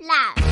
啦。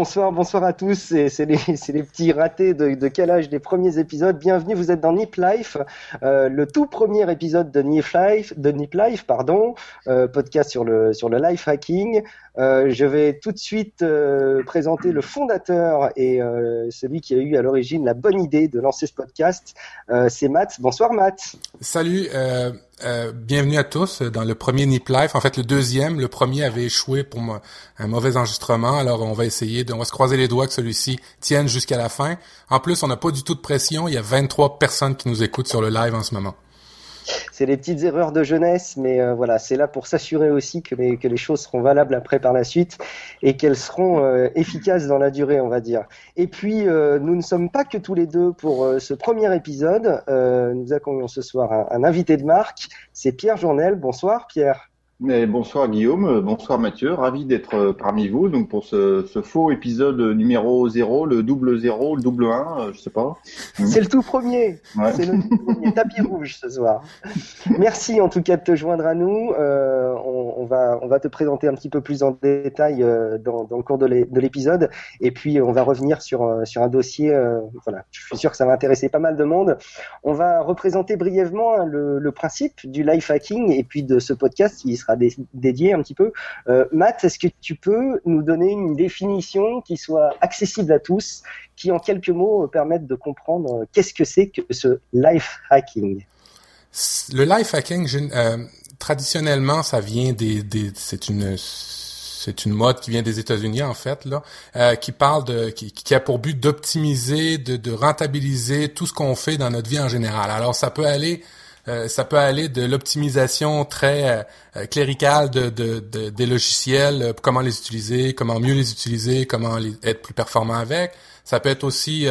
Bonsoir, bonsoir à tous. C'est les, petits ratés de, calage des premiers épisodes. Bienvenue, vous êtes dans Nip Life, euh, le tout premier épisode de Nip Life, de Nip Life, pardon, euh, podcast sur le life hacking. Euh, je vais tout de suite euh, présenter le fondateur et euh, celui qui a eu à l'origine la bonne idée de lancer ce podcast. C'est Matt. Bonsoir Matt. Salut. bienvenue à tous dans le premier Nip Life. En fait, le deuxième, le premier avait échoué pour un mauvais enregistrement. Alors, on va essayer, de, on va se croiser les doigts que celui-ci tienne jusqu'à la fin. En plus, on n'a pas du tout de pression. Il y a 23 personnes qui nous écoutent sur le live en ce moment c'est les petites erreurs de jeunesse, mais euh, voilà, c'est là pour s'assurer aussi que les, que les choses seront valables après par la suite et qu'elles seront euh, efficaces dans la durée, on va dire. Et puis, euh, nous ne sommes pas que tous les deux pour ce premier épisode. nous accueillons ce soir un, un invité de marque, c'est Pierre Journel. Bonsoir Pierre. Mais bonsoir Guillaume, bonsoir Mathieu, ravi d'être euh, parmi vous donc pour ce, ce, faux épisode numéro 0, le double 0, le double 1, euh, je sais pas. C'est le tout premier, c'est le tout premier tapis rouge ce soir. Merci en tout cas de te joindre à nous. Euh, on, on, va on va te présenter un petit peu plus en détail euh, dans, dans, le cours de l'épisode et puis on va revenir sur sur un dossier. voilà, je suis sûr que ça va intéresser pas mal de monde. On va représenter brièvement hein, le, le principe du life hacking et puis de ce podcast qui sera dédié un petit peu. Euh, Matt, est-ce que tu peux nous donner une définition qui soit accessible à tous, qui en quelques mots permette de comprendre qu'est-ce que c'est que ce life hacking? Le life hacking, euh, traditionnellement, ça vient des, c'est une c'est une mode qui vient des États-Unis en fait là, euh, qui parle de qui, a pour but d'optimiser, de rentabiliser tout ce qu'on fait dans notre vie en général. Alors ça peut aller euh, ça peut aller de l'optimisation très euh, cléricale de, de, des logiciels, euh, comment les utiliser, comment mieux les utiliser, comment les, être plus performant avec. Ça peut être aussi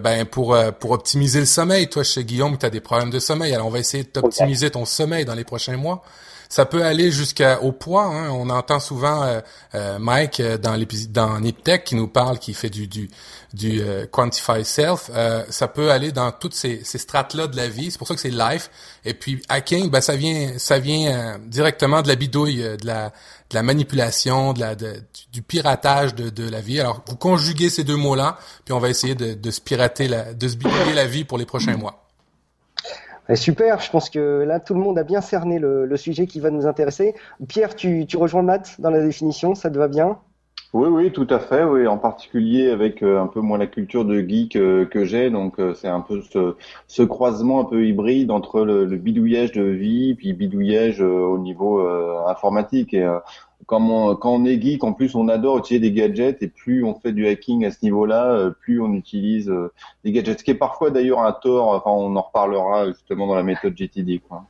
ben pour pour optimiser le sommeil. Toi, chez Guillaume, tu as des problèmes de sommeil. Alors, on va essayer d'optimiser ton sommeil dans les prochains mois. Ça peut aller jusqu'au poids. Hein. On entend souvent euh, euh, Mike euh, dans dans Niptech qui nous parle, qui fait du du, du quantify self. ça peut aller dans toutes ces, ces strates-là de la vie. C'est pour ça que c'est life. Et puis hacking, ben ça vient ça vient directement de la bidouille, de la de la manipulation, de la du piratage de, de la vie. Alors vous conjuguez ces deux mots-là, puis on va essayer de, de se pirater la de se bidouiller la vie pour les prochains mois. Super, je pense que là tout le monde a bien cerné le, sujet qui va nous intéresser. Pierre, tu, tu rejoins Matt dans la définition, ça te va bien? Oui, oui, tout à fait. Oui, en particulier avec euh, un peu moins la culture de geek euh, que j'ai, donc euh, c'est un peu ce, croisement un peu hybride entre le, le bidouillage de vie puis bidouillage au niveau informatique. Et quand on, quand on est geek, en plus, on adore utiliser des gadgets et plus on fait du hacking à ce niveau-là, euh, plus on utilise euh, des gadgets. Ce qui est parfois d'ailleurs un tort. Enfin, on en reparlera justement dans la méthode GTD. Quoi.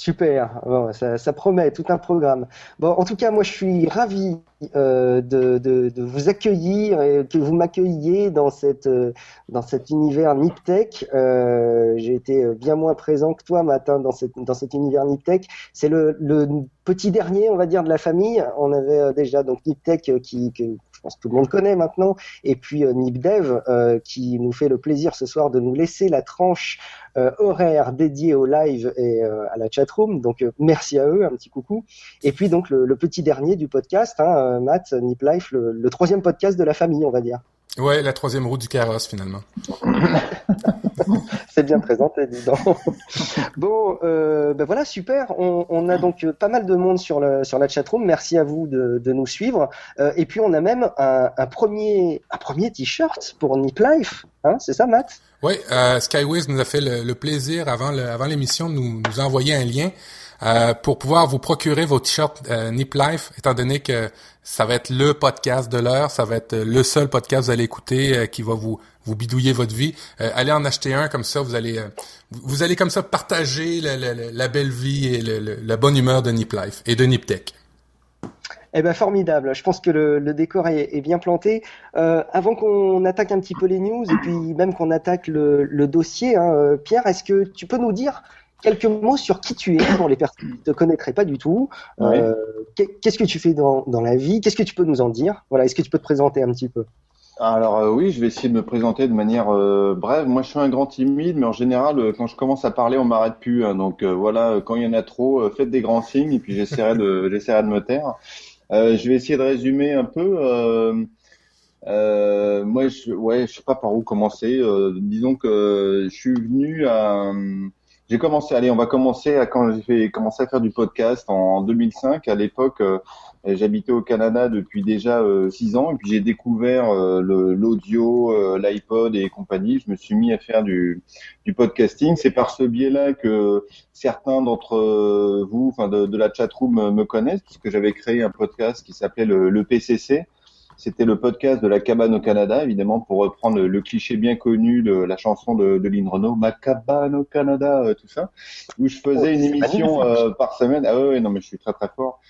Super, ça, ça, promet tout un programme. Bon, en tout cas, moi, je suis ravi euh, de, de, de, vous accueillir et que vous m'accueilliez dans cette euh, dans cet univers Niptech. Euh, J'ai été bien moins présent que toi, Matin, dans cette dans cet univers Niptech. C'est le, le petit dernier, on va dire, de la famille. On avait euh, déjà donc Niptech euh, qui, que je pense que tout le monde connaît maintenant, et puis Nipdev qui nous fait le plaisir ce soir de nous laisser la tranche euh, horaire dédié au live et euh, à la chatroom. Donc euh, merci à eux, un petit coucou. Et puis donc le, petit dernier du podcast, hein, Matt, Nip Life, le, le troisième podcast de la famille, on va dire. Ouais, la troisième roue du carrosse finalement. C'est bien présenté, dis donc. bon, euh, ben voilà, super. On, on, a donc pas mal de monde sur, le, sur la chatroom. Merci à vous de, de nous suivre. Euh, et puis on a même un, un premier, un premier t-shirt pour Nip Life. Hein, c'est ça, Matt? Oui, euh, Skyways nous a fait le, le plaisir avant, le, avant l'émission de nous, nous envoyer un lien. Euh, pour pouvoir vous procurer vos t-shirts euh, Nip Life, étant donné que ça va être le podcast de l'heure, ça va être le seul podcast que vous allez écouter euh, qui va vous vous bidouiller votre vie. Euh, allez en acheter un comme ça, vous allez vous allez comme ça partager la, la, la belle vie et le, la bonne humeur de Nip Life et de Nip Tech. Eh ben formidable. Je pense que le, décor est, bien planté. Euh, avant qu'on attaque un petit peu les news et puis même qu'on attaque le, dossier, hein, euh, Pierre, est-ce que tu peux nous dire quelques mots sur qui tu es pour les personnes qui ne te connaîtraient pas du tout euh, Qu'est-ce que tu fais dans, dans la vie? Qu'est-ce que tu peux nous en dire? Voilà, est-ce que tu peux te présenter un petit peu? Alors euh, oui, je vais essayer de me présenter de manière euh, brève. Moi, je suis un grand timide, mais en général, euh, quand je commence à parler, on m'arrête plus. Hein. donc voilà, quand il y en a trop, faites des grands signes et puis j'essaierai de j'essaierai de me taire. je vais essayer de résumer un peu. moi, je, ouais, je sais pas par où commencer. disons que je suis venu à j'ai commencé, allez, on va commencer à quand j'ai commencé à faire du podcast en 2005. À l'époque, euh, j'habitais au Canada depuis déjà euh, six ans, et puis j'ai découvert euh, l'audio, l'iPod et compagnie. Je me suis mis à faire du, du podcasting. C'est par ce biais-là que certains d'entre vous, enfin de, de la chatroom, me connaissent, puisque j'avais créé un podcast qui s'appelait le, le PCC c'était le podcast de la cabane au Canada, évidemment, pour reprendre le, cliché bien connu de la chanson de, de Lynn Renault, Ma cabane au Canada, euh, tout ça, où je faisais oh, une émission euh, par semaine. Ah ouais, non, mais je suis très très fort.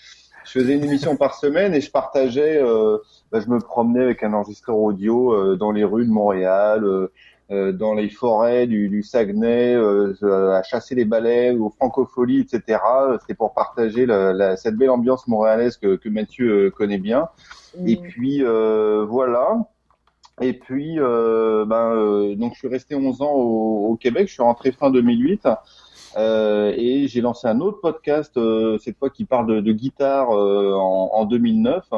Je faisais une émission par semaine et je partageais, euh, bah, je me promenais avec un enregistreur audio dans les rues de Montréal, dans les forêts du, du Saguenay, à chasser les balais, aux francopholies, etc. C'était pour partager la, cette belle ambiance montréalaise que, que Mathieu connaît bien. Et mm. puis euh, voilà. Et puis, euh, ben, euh, donc je suis resté 11 ans au, au, Québec. Je suis rentré fin 2008 euh, et j'ai lancé un autre podcast euh, cette fois qui parle de, de guitare en, en, 2009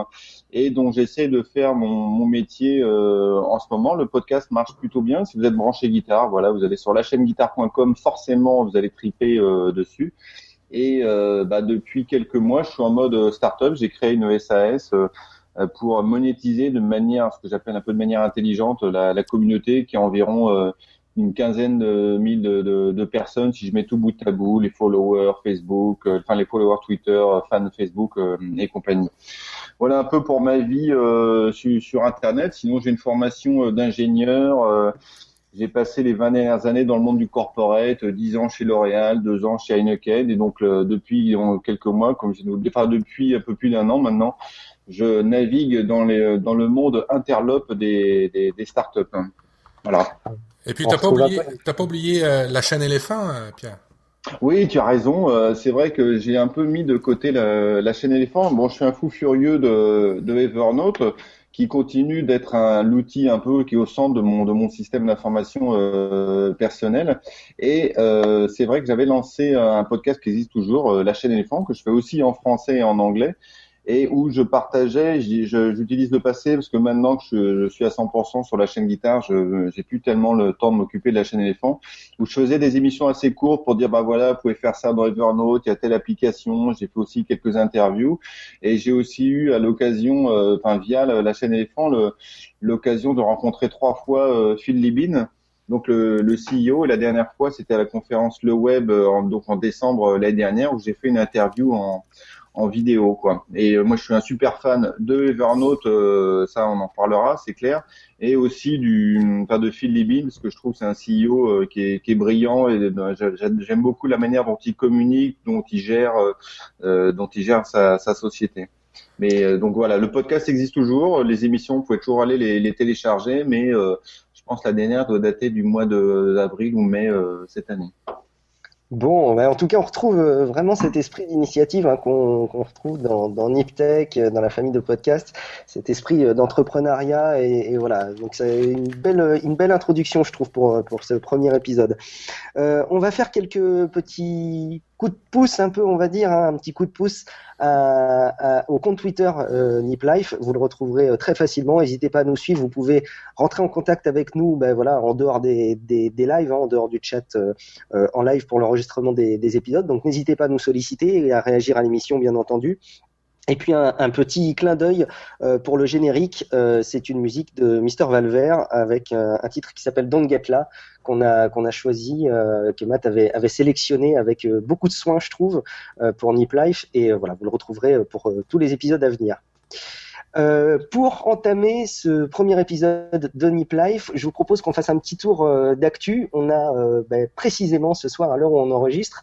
et dont j'essaie de faire mon, mon métier en ce moment. Le podcast marche plutôt bien. Si vous êtes branché guitare, voilà, vous allez sur la chaîne guitare.com, forcément vous allez triper dessus. Et bah, depuis quelques mois, je suis en mode startup. J'ai créé une SAS euh, pour monétiser de manière, ce que j'appelle un peu de manière intelligente, la, la communauté qui est environ euh, une quinzaine de mille de, de, de, personnes si je mets tout bout à bout, les followers Facebook, euh, enfin les followers Twitter, fans Facebook et compagnie. Voilà un peu pour ma vie sur, sur, Internet. Sinon, j'ai une formation d'ingénieur. j'ai passé les 20 dernières années dans le monde du corporate, 10 ans chez L'Oréal, 2 ans chez Heineken, et donc depuis quelques mois, comme je enfin depuis un peu plus d'un an maintenant, je navigue dans, les, dans le monde interlope des, des, des startups. Voilà. Et puis, tu n'as pas, oublié, pas oublié euh, la chaîne éléphant, euh, Pierre oui, tu as raison. Euh, c'est vrai que j'ai un peu mis de côté la, la, chaîne éléphant. Bon, je suis un fou furieux de, de Evernote qui continue d'être un l'outil un peu qui est au centre de mon de mon système d'information euh, personnel. Et euh, c'est vrai que j'avais lancé un podcast qui existe toujours, la chaîne éléphant, que je fais aussi en français et en anglais, et où je partageais, j'utilise le passé parce que maintenant que je, suis à 100% sur la chaîne guitare, je j'ai plus tellement le temps de m'occuper de la chaîne éléphant, où je faisais des émissions assez courtes pour dire bah voilà, vous pouvez faire ça dans Evernote, il y a telle application, j'ai fait aussi quelques interviews et j'ai aussi eu à l'occasion, euh, enfin via la, chaîne éléphant, l'occasion de rencontrer trois fois euh, Phil Libin donc le, le, CEO. Et la dernière fois, c'était à la conférence Le Web, euh, en, donc en décembre l'année dernière, où j'ai fait une interview en, en vidéo quoi. Et euh, moi je suis un super fan de Evernote, euh, ça on en parlera, c'est clair, et aussi du enfin de Phil Libin parce que je trouve c'est un CEO euh, qui, est, qui est brillant et j'aime beaucoup la manière dont il communique, dont il gère dont il gère sa, sa société. Mais donc voilà, le podcast existe toujours, les émissions vous pouvez toujours aller les, les télécharger, mais je pense que la dernière doit dater du mois d'avril ou mai cette année. Bon, en tout cas, on retrouve euh, vraiment cet esprit d'initiative hein, qu'on retrouve dans, dans Niptech, euh, dans la famille de podcasts, cet esprit euh, d'entrepreneuriat et, voilà. Donc c'est une belle, une belle introduction, je trouve, pour pour ce premier épisode. on va faire quelques petits coup de pouce un peu, on va dire, hein, un petit coup de pouce au compte Twitter euh, NipLife. Vous le retrouverez euh, très facilement. N'hésitez pas à nous suivre. Vous pouvez rentrer en contact avec nous, ben voilà, en dehors des, des, lives, hein, en dehors du chat euh, en live pour l'enregistrement des épisodes. Donc n'hésitez pas à nous solliciter et à réagir à l'émission, bien entendu. Et puis un, petit clin d'œil euh, pour le générique, euh, c'est une musique de Mr Valver avec un, un titre qui s'appelle Don't Get La qu'on a qu'on a choisi, euh, que Matt avait avait sélectionné avec beaucoup de soin, je trouve, pour Nip Life. Et voilà, vous le retrouverez pour tous les épisodes à venir. Euh, pour entamer ce premier épisode de Nip Life, je vous propose qu'on fasse un petit tour euh, d'actu. On a euh, ben, précisément ce soir, à l'heure où on enregistre,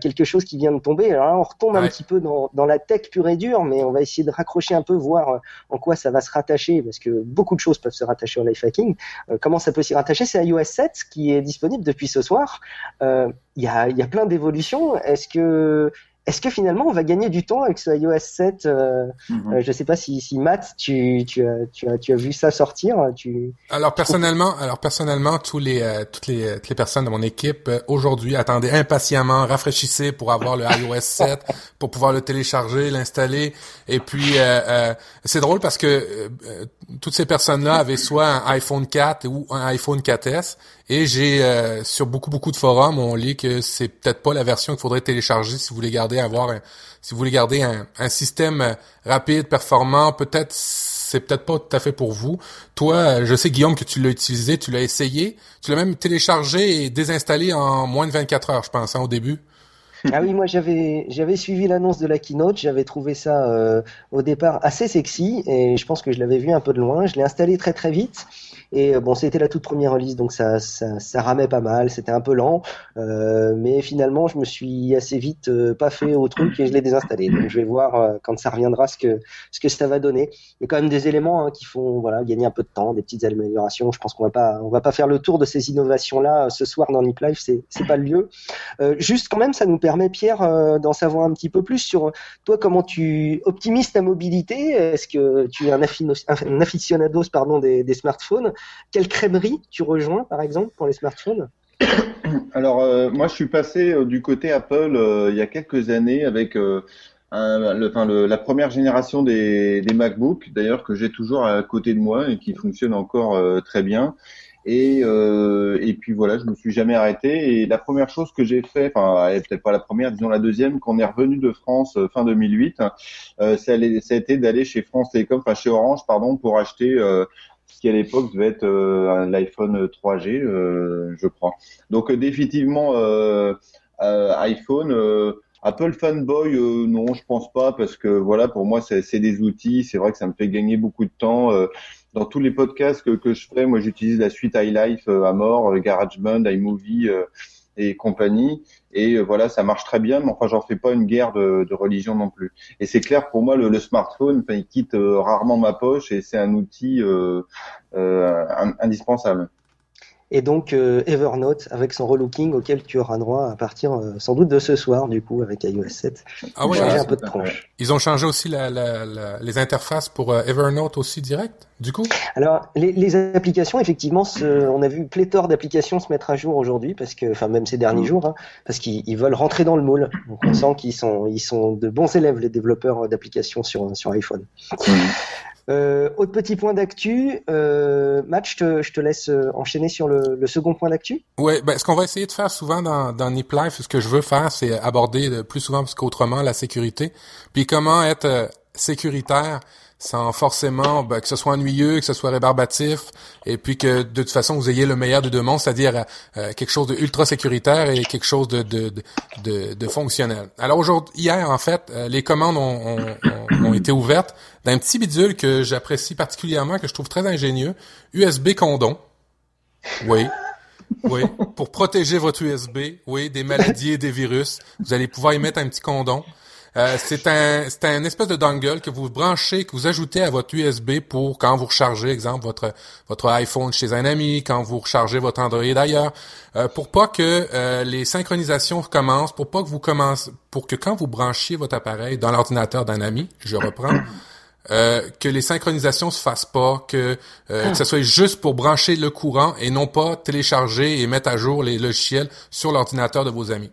quelque chose qui vient de tomber. Alors là, on retombe un petit peu dans, dans, la tech pure et dure, mais on va essayer de raccrocher un peu, voir en quoi ça va se rattacher, parce que beaucoup de choses peuvent se rattacher au life hacking. comment ça peut s'y rattacher? C'est iOS 7 qui est disponible depuis ce soir. Il y a, y, a, plein d'évolutions. Est-ce que est-ce que finalement on va gagner du temps avec ce iOS 7 euh, euh, Je ne sais pas si, si Matt, tu, tu, as, tu, as, tu as vu ça sortir. Tu... Alors personnellement, alors personnellement, tous les euh, toutes les toutes les personnes de mon équipe aujourd'hui attendaient impatiemment, rafraîchissaient pour avoir le iOS 7, pour pouvoir le télécharger, l'installer. Et puis c'est drôle parce que toutes ces personnes-là avaient soit un iPhone 4 ou un iPhone 4S et j'ai euh, sur beaucoup beaucoup de forums, on lit que c'est peut-être pas la version qu'il faudrait télécharger si vous voulez garder avoir un, si vous voulez garder un, un système rapide, performant, peut-être c'est peut-être pas tout à fait pour vous. Toi, je sais Guillaume que tu l'as utilisé, tu l'as essayé, tu l'as même téléchargé et désinstallé en moins de 24 heures, je pense, hein, au début. Ah oui, moi j'avais j'avais suivi l'annonce de la keynote, j'avais trouvé ça euh, au départ assez sexy et je pense que je l'avais vu un peu de loin. Je l'ai installé très très vite et euh, bon, c'était la toute première release, donc ça, ça, ça ramait pas mal, c'était un peu lent, euh, mais finalement, je me suis assez vite euh, pas fait au truc et je l'ai désinstallé. Donc, je vais voir euh, quand ça reviendra ce que ce que ça va donner. Il y a quand même des éléments hein, qui font voilà gagner un peu de temps, des petites améliorations. Je pense qu'on va pas on va pas faire le tour de ces innovations là ce soir dans Nip Life, c'est pas le lieu. juste quand même, ça nous permet Pierre d'en savoir un petit peu plus sur toi comment tu optimises ta mobilité? Est-ce que tu es un, aficionados pardon des smartphones? Quelle crèmerie tu rejoins, par exemple, pour les smartphones Alors, euh, moi, je suis passé euh, du côté Apple euh, il y a quelques années avec la première génération des, des MacBook, d'ailleurs, que j'ai toujours à côté de moi et qui fonctionne encore très bien. Et, puis voilà, je me suis jamais arrêté. Et la première chose que j'ai fait, enfin peut-être pas la première, disons la deuxième, quand on est revenu de France fin 2008, euh, ça, a été d'aller chez France Télécom, enfin chez Orange, pardon, pour acheter qui à l'époque devait être euh, l'iPhone 3G, euh, je crois. Donc euh, définitivement iPhone. Apple fanboy, non, je pense pas, parce que voilà, pour moi, c'est des outils. C'est vrai que ça me fait gagner beaucoup de temps. dans tous les podcasts que, que je fais, moi, j'utilise la suite iLife à mort, GarageBand, iMovie et compagnie. Et euh, voilà, ça marche très bien, mais enfin, j'en fais pas une guerre de, de religion non plus. Et c'est clair pour moi, le, le smartphone, il quitte euh, rarement ma poche et c'est un outil euh, euh indispensable et donc euh, Evernote avec son relooking auquel tu auras droit à partir euh, sans doute de ce soir du coup avec iOS 7. Ah ouais, un peu de tronche. Ils ont changé aussi la, la, la, les interfaces pour euh, Evernote aussi direct du coup? Alors les, les applications effectivement, on a vu pléthore d'applications se mettre à jour aujourd'hui parce que enfin même ces derniers mm. jours hein, parce qu'ils veulent rentrer dans le moule. Donc on sent qu'ils sont ils sont de bons élèves les développeurs d'applications sur sur iPhone. Euh, autre petit point d'actu, euh, Matt, je te, je te, laisse euh, enchaîner sur le, le second point d'actu. Ouais, ben, ce qu'on va essayer de faire souvent dans, dans Nip Life, ce que je veux faire, c'est aborder plus souvent qu'autrement la sécurité, puis comment être euh, sécuritaire sans forcément ben, que ce soit ennuyeux, que ce soit rébarbatif, et puis que de toute façon vous ayez le meilleur de deux mondes, c'est-à-dire euh, quelque chose de ultra sécuritaire et quelque chose de, de, de, fonctionnel. Alors aujourd'hui, hier en fait, euh, les commandes ont, ont, ont, été ouvertes d'un petit bidule que j'apprécie particulièrement, que je trouve très ingénieux, USB condom. Oui. Oui, pour protéger votre USB, oui, des maladies et des virus, vous allez pouvoir y mettre un petit condom. Euh, c'est un, c'est un espèce de dongle que vous branchez, que vous ajoutez à votre USB pour quand vous rechargez, exemple votre votre iPhone chez un ami, quand vous rechargez votre Android d'ailleurs, euh, pour pas que euh, les synchronisations commencent, pour pas que vous commencez, pour que quand vous branchiez votre appareil dans l'ordinateur d'un ami, je reprends. que les synchronisations se fassent pas, que, que ce soit juste pour brancher le courant et non pas télécharger et mettre à jour les logiciels sur l'ordinateur de vos amis.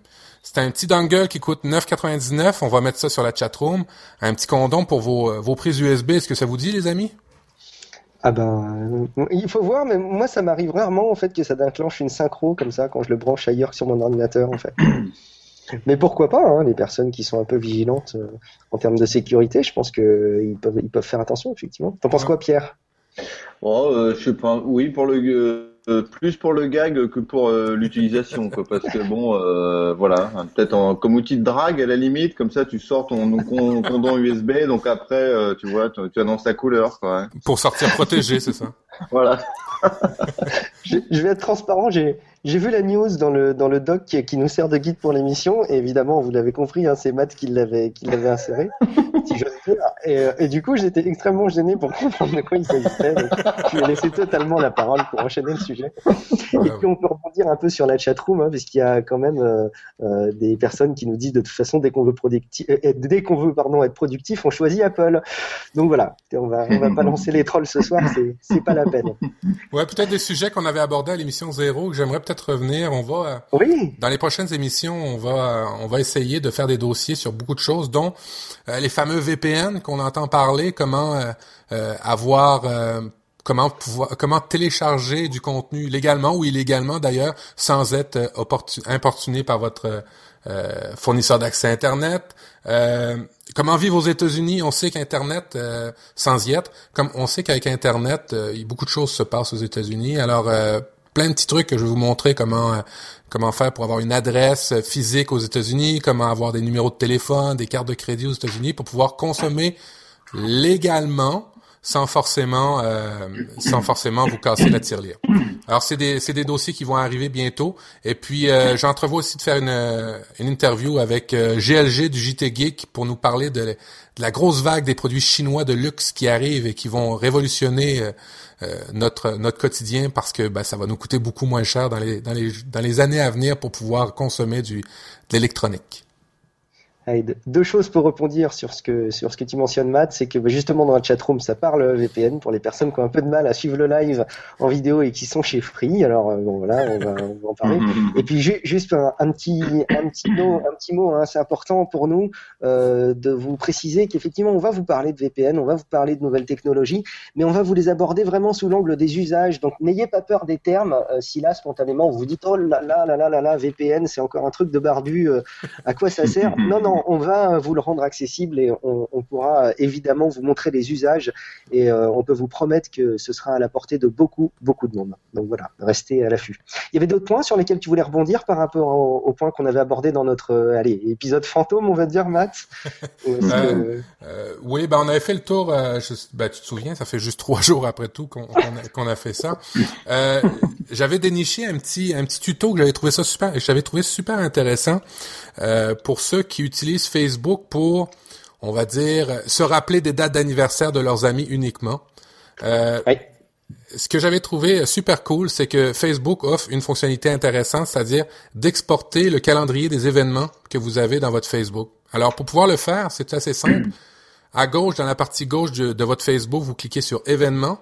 C'est un petit dongle qui coûte 9,99. On va mettre ça sur la chatroom. Un petit condom pour vos, euh, vos prises USB. Est-ce que ça vous dit, les amis? Ah ben, euh, il faut voir, mais moi ça m'arrive rarement en fait que ça déclenche une synchro comme ça quand je le branche ailleurs sur mon ordinateur en fait. mais pourquoi pas, hein, les personnes qui sont un peu vigilantes euh, en termes de sécurité, je pense qu'ils peuvent, ils peuvent faire attention effectivement. T'en penses quoi, Pierre? Oh, je sais pas. Oui, pour le plus pour le gag que pour l'utilisation, parce que bon, voilà, peut-être comme outil de drague à la limite, comme ça tu sors ton, ton condom USB, donc après, tu vois, tu, tu annonces ta couleur, quoi. Hein. Pour sortir protégé, c'est ça. Voilà. je, je vais être transparent, j'ai j'ai vu la news dans le, dans le doc qui, qui nous sert de guide pour l'émission. Et évidemment, vous l'avez compris, hein, c'est Matt qui l'avait, qui l'avait inséré. si j'ose dire. Et, euh, et, du coup, j'étais extrêmement gêné pour comprendre de quoi il s'agissait. Je lui ai laissé totalement la parole pour enchaîner le sujet. Et puis, on peut rebondir un peu sur la chatroom, hein, puisqu'il y a quand même euh, euh, des personnes qui nous disent de toute façon, dès qu'on veut, productif, euh, dès qu'on veut pardon, être productif, on choisit Apple. Donc voilà, on va, on va pas lancer les trolls ce soir, c'est, c'est pas la peine. Ouais, peut-être des sujets qu'on avait abordés à l'émission zéro que j'aimerais peut-être revenir. On va oui. dans les prochaines émissions, on va on va essayer de faire des dossiers sur beaucoup de choses, dont les fameux VPN qu'on entend parler, comment euh, euh avoir euh, comment comment télécharger du contenu légalement ou illégalement d'ailleurs sans être importuné par votre fournisseur d'accès internet. comment vivre aux États-Unis? On sait qu'Internet, sans y être, comme on sait qu'avec Internet, beaucoup de choses se passent aux États-Unis. Alors plein de petits trucs que je vais vous montrer comment euh, comment faire pour avoir une adresse physique aux États-Unis, comment avoir des numéros de téléphone, des cartes de crédit aux États-Unis pour pouvoir consommer légalement sans forcément euh, sans forcément vous casser la tirelire. Alors c'est des c'est des dossiers qui vont arriver bientôt et puis euh, j'entrevois aussi de faire une une interview avec GLG du JT Geek pour nous parler de, de, la grosse vague des produits chinois de luxe qui arrivent et qui vont révolutionner euh, notre notre quotidien parce que ben, ça va nous coûter beaucoup moins cher dans les dans les dans les années à venir pour pouvoir consommer du de l'électronique deux choses pour rebondir sur ce que sur ce que tu mentionnes, Matt, c'est que bah, justement dans la chatroom, ça parle VPN pour les personnes qui ont un peu de mal à suivre le live en vidéo et qui sont chez Free. Alors euh, bon voilà, on va, on va en parler. Et puis juste un, un, petit un petit mot, un petit mot, hein, c'est important pour nous euh, de vous préciser qu'effectivement on va vous parler de VPN, on va vous parler de nouvelles technologies, mais on va vous les aborder vraiment sous l'angle des usages. Donc n'ayez pas peur des termes. Euh, si là spontanément vous vous dites oh là là là là là, là VPN, c'est encore un truc de barbu, euh, à quoi ça sert? Non non on, va vous le rendre accessible et on, pourra évidemment vous montrer les usages et euh, on peut vous promettre que ce sera à la portée de beaucoup, beaucoup de monde. Donc voilà, restez à l'affût. Il y avait d'autres points sur lesquels tu voulais rebondir par rapport au, point qu'on avait abordé dans notre euh, allez, épisode fantôme, on va dire, Matt? Euh, Oui, ben on avait fait le tour, ben, tu te souviens, ça fait juste trois jours après tout qu'on a, a, fait ça. j'avais déniché un petit, un petit tuto que j'avais trouvé ça super, j'avais trouvé super intéressant pour ceux qui utilisent utilisent Facebook pour, on va dire, se rappeler des dates d'anniversaire de leurs amis uniquement. Euh, Ce que j'avais trouvé super cool, c'est que Facebook offre une fonctionnalité intéressante, c'est-à-dire d'exporter le calendrier des événements que vous avez dans votre Facebook. Alors, pour pouvoir le faire, c'est assez simple. À gauche, dans la partie gauche de, de votre Facebook, vous cliquez sur événements.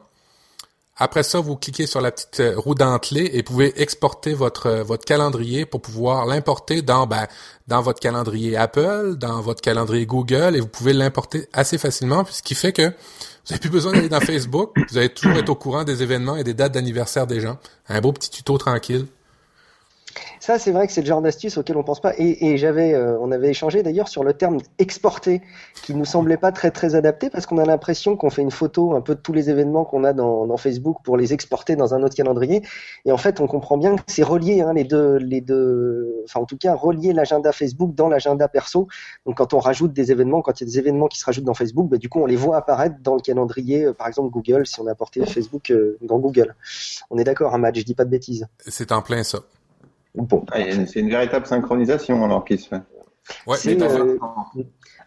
Après ça, vous cliquez sur la petite euh, roue dentelée et pouvez exporter votre euh, votre calendrier pour pouvoir l'importer dans ben, dans votre calendrier Apple, dans votre calendrier Google et vous pouvez l'importer assez facilement, ce qui fait que vous n'avez plus besoin d'aller dans Facebook, vous allez toujours être au courant des événements et des dates d'anniversaire des gens. Un beau petit tuto tranquille. Ça, c'est vrai que c'est le genre d'astuce auquel on pense pas. Et, euh, on avait échangé d'ailleurs sur le terme exporter, qui nous semblait pas très très adapté parce qu'on a l'impression qu'on fait une photo un peu de tous les événements qu'on a dans, Facebook pour les exporter dans un autre calendrier. Et en fait, on comprend bien que c'est relié hein, les deux, enfin en tout cas relier l'agenda Facebook dans l'agenda perso. Donc quand on rajoute des événements, quand il y a des événements qui se rajoutent dans Facebook, bah, du coup on les voit apparaître dans le calendrier, euh, par exemple Google, si on a apporté Facebook euh, dans Google. On est d'accord, un match, je dis pas de bêtises. C'est en plein ça. Bon. Ah, c'est une véritable synchronisation alors qui se fait. Ouais, mais euh,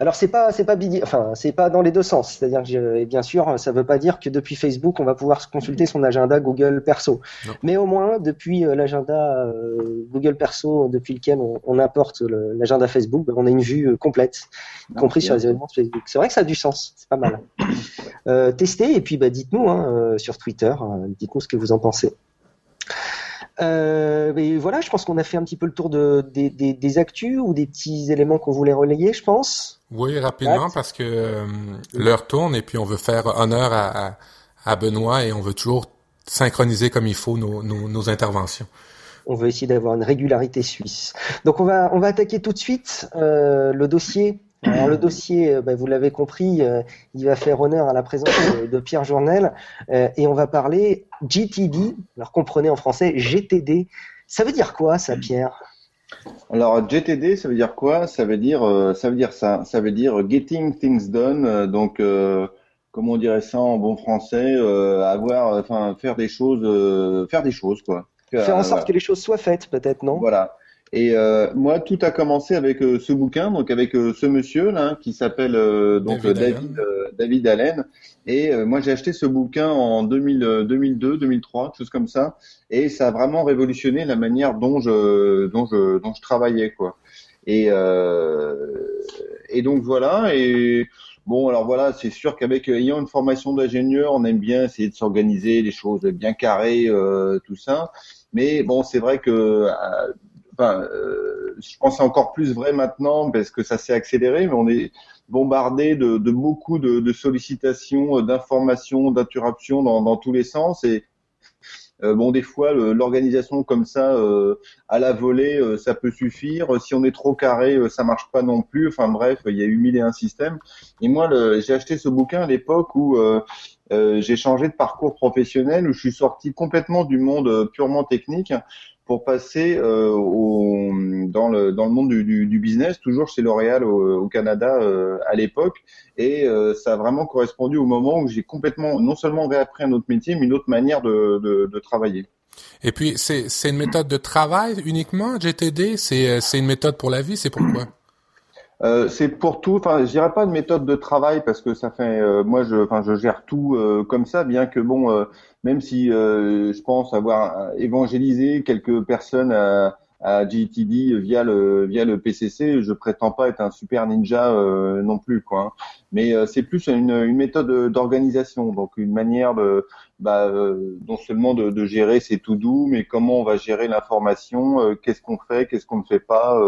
alors c'est pas c'est pas enfin c'est pas dans les deux sens. C'est-à-dire que bien sûr ça veut pas dire que depuis Facebook on va pouvoir se consulter son agenda Google perso. Mais au moins depuis euh, l'agenda euh, Google perso depuis lequel on, on importe l'agenda Facebook, ben, on a une vue complète, y compris sur les événements de Facebook. C'est vrai que ça a du sens, c'est pas mal. Euh, testez et puis bah, dites-nous hein, sur Twitter, dites-nous ce que vous en pensez. Euh, mais voilà, je pense qu'on a fait un petit peu le tour de, des, des, des actus ou des petits éléments qu'on voulait relayer, je pense. Oui, rapidement, parce que euh, l'heure tourne et puis on veut faire honneur à, à, à, Benoît et on veut toujours synchroniser comme il faut nos, nos, nos interventions. On veut essayer d'avoir une régularité suisse. Donc on va on va attaquer tout de suite euh, le dossier Alors le dossier, bah, vous l'avez compris, il va faire honneur à la présence de, Pierre Journel et on va parler GTD. Alors comprenez en français GTD. Ça veut dire quoi ça, Pierre? Alors GTD, ça veut dire quoi? Ça veut dire ça veut dire ça. Ça veut dire Getting Things Done. Donc comment on dirait ça en bon français, euh, avoir, enfin, faire des choses, euh, faire des choses, quoi. Faire en sorte que les choses soient faites, peut-être, non? Voilà. Et euh, moi, tout a commencé avec ce bouquin, donc avec ce monsieur là, qui s'appelle donc David David, Allen. Et moi, j'ai acheté ce bouquin en 2000, 2002, 2003, chose comme ça. Et ça a vraiment révolutionné la manière dont je dont je dont je travaillais, quoi. Et et donc voilà. Et Bon, alors voilà, c'est sûr qu'avec euh, ayant une formation d'ingénieur, on aime bien essayer de s'organiser, les choses bien carrées, euh, tout ça. Mais bon, c'est vrai que, euh, enfin, je pense c'est encore plus vrai maintenant parce que ça s'est accéléré, mais on est bombardé de, beaucoup de, sollicitations, d'informations, d'interruptions dans, dans tous les sens et euh, bon, des fois, l'organisation comme ça, euh, à la volée, euh, ça peut suffire. Si on est trop carré, ça marche pas non plus. Enfin bref, il y a eu mille et un systèmes. Et moi, j'ai acheté ce bouquin à l'époque où j'ai changé de parcours professionnel, où je suis sorti complètement du monde purement technique pour passer euh, au, dans, le, dans le monde du, du, du business, toujours chez L'Oréal au, au, Canada euh, à l'époque. Et euh, ça a vraiment correspondu au moment où j'ai complètement, non seulement réappris un autre métier, mais une autre manière de, de, de travailler. Et puis, c'est une méthode de travail uniquement, GTD C'est une méthode pour la vie, c'est pourquoi? Euh, c'est pour tout. Enfin, je dirais pas de méthode de travail parce que ça fait. Euh, moi, je, gère tout euh, comme ça, bien que bon, même si je pense avoir évangélisé quelques personnes à, à GTD via le via le PCC, je prétends pas être un super ninja non plus, quoi. Hein. Mais c'est plus une, une méthode d'organisation, donc une manière de, bah, non seulement de, de gérer ses to do, mais comment on va gérer l'information, qu'est-ce qu'on fait, qu'est-ce qu'on ne fait pas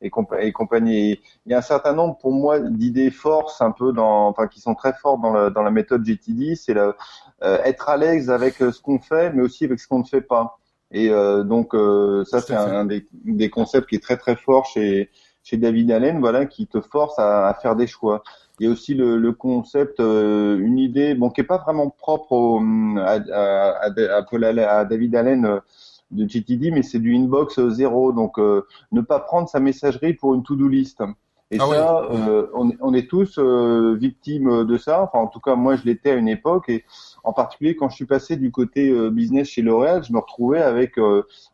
et, compagnie. Il y a un certain nombre, pour moi, d'idées forces un peu dans, enfin, qui sont très fortes dans la, dans la méthode GTD. C'est euh, être à l'aise avec euh, ce qu'on fait, mais aussi avec ce qu'on ne fait pas. Et euh, donc, euh, ça, c'est un, des, des, concepts qui est très très fort chez chez David Allen, voilà, qui te force à, à faire des choix. Il y a aussi le, le concept, une idée, bon, qui est pas vraiment propre à, à, à, à, David Allen de GTD, mais c'est du inbox zéro. Donc, euh, ne pas prendre sa messagerie pour une to-do list. Et ah ça, euh, on, on, est tous euh, victimes de ça. Enfin, en tout cas, moi, je l'étais à une époque, et en particulier quand je suis passé du côté business chez L'Oréal, je me retrouvais avec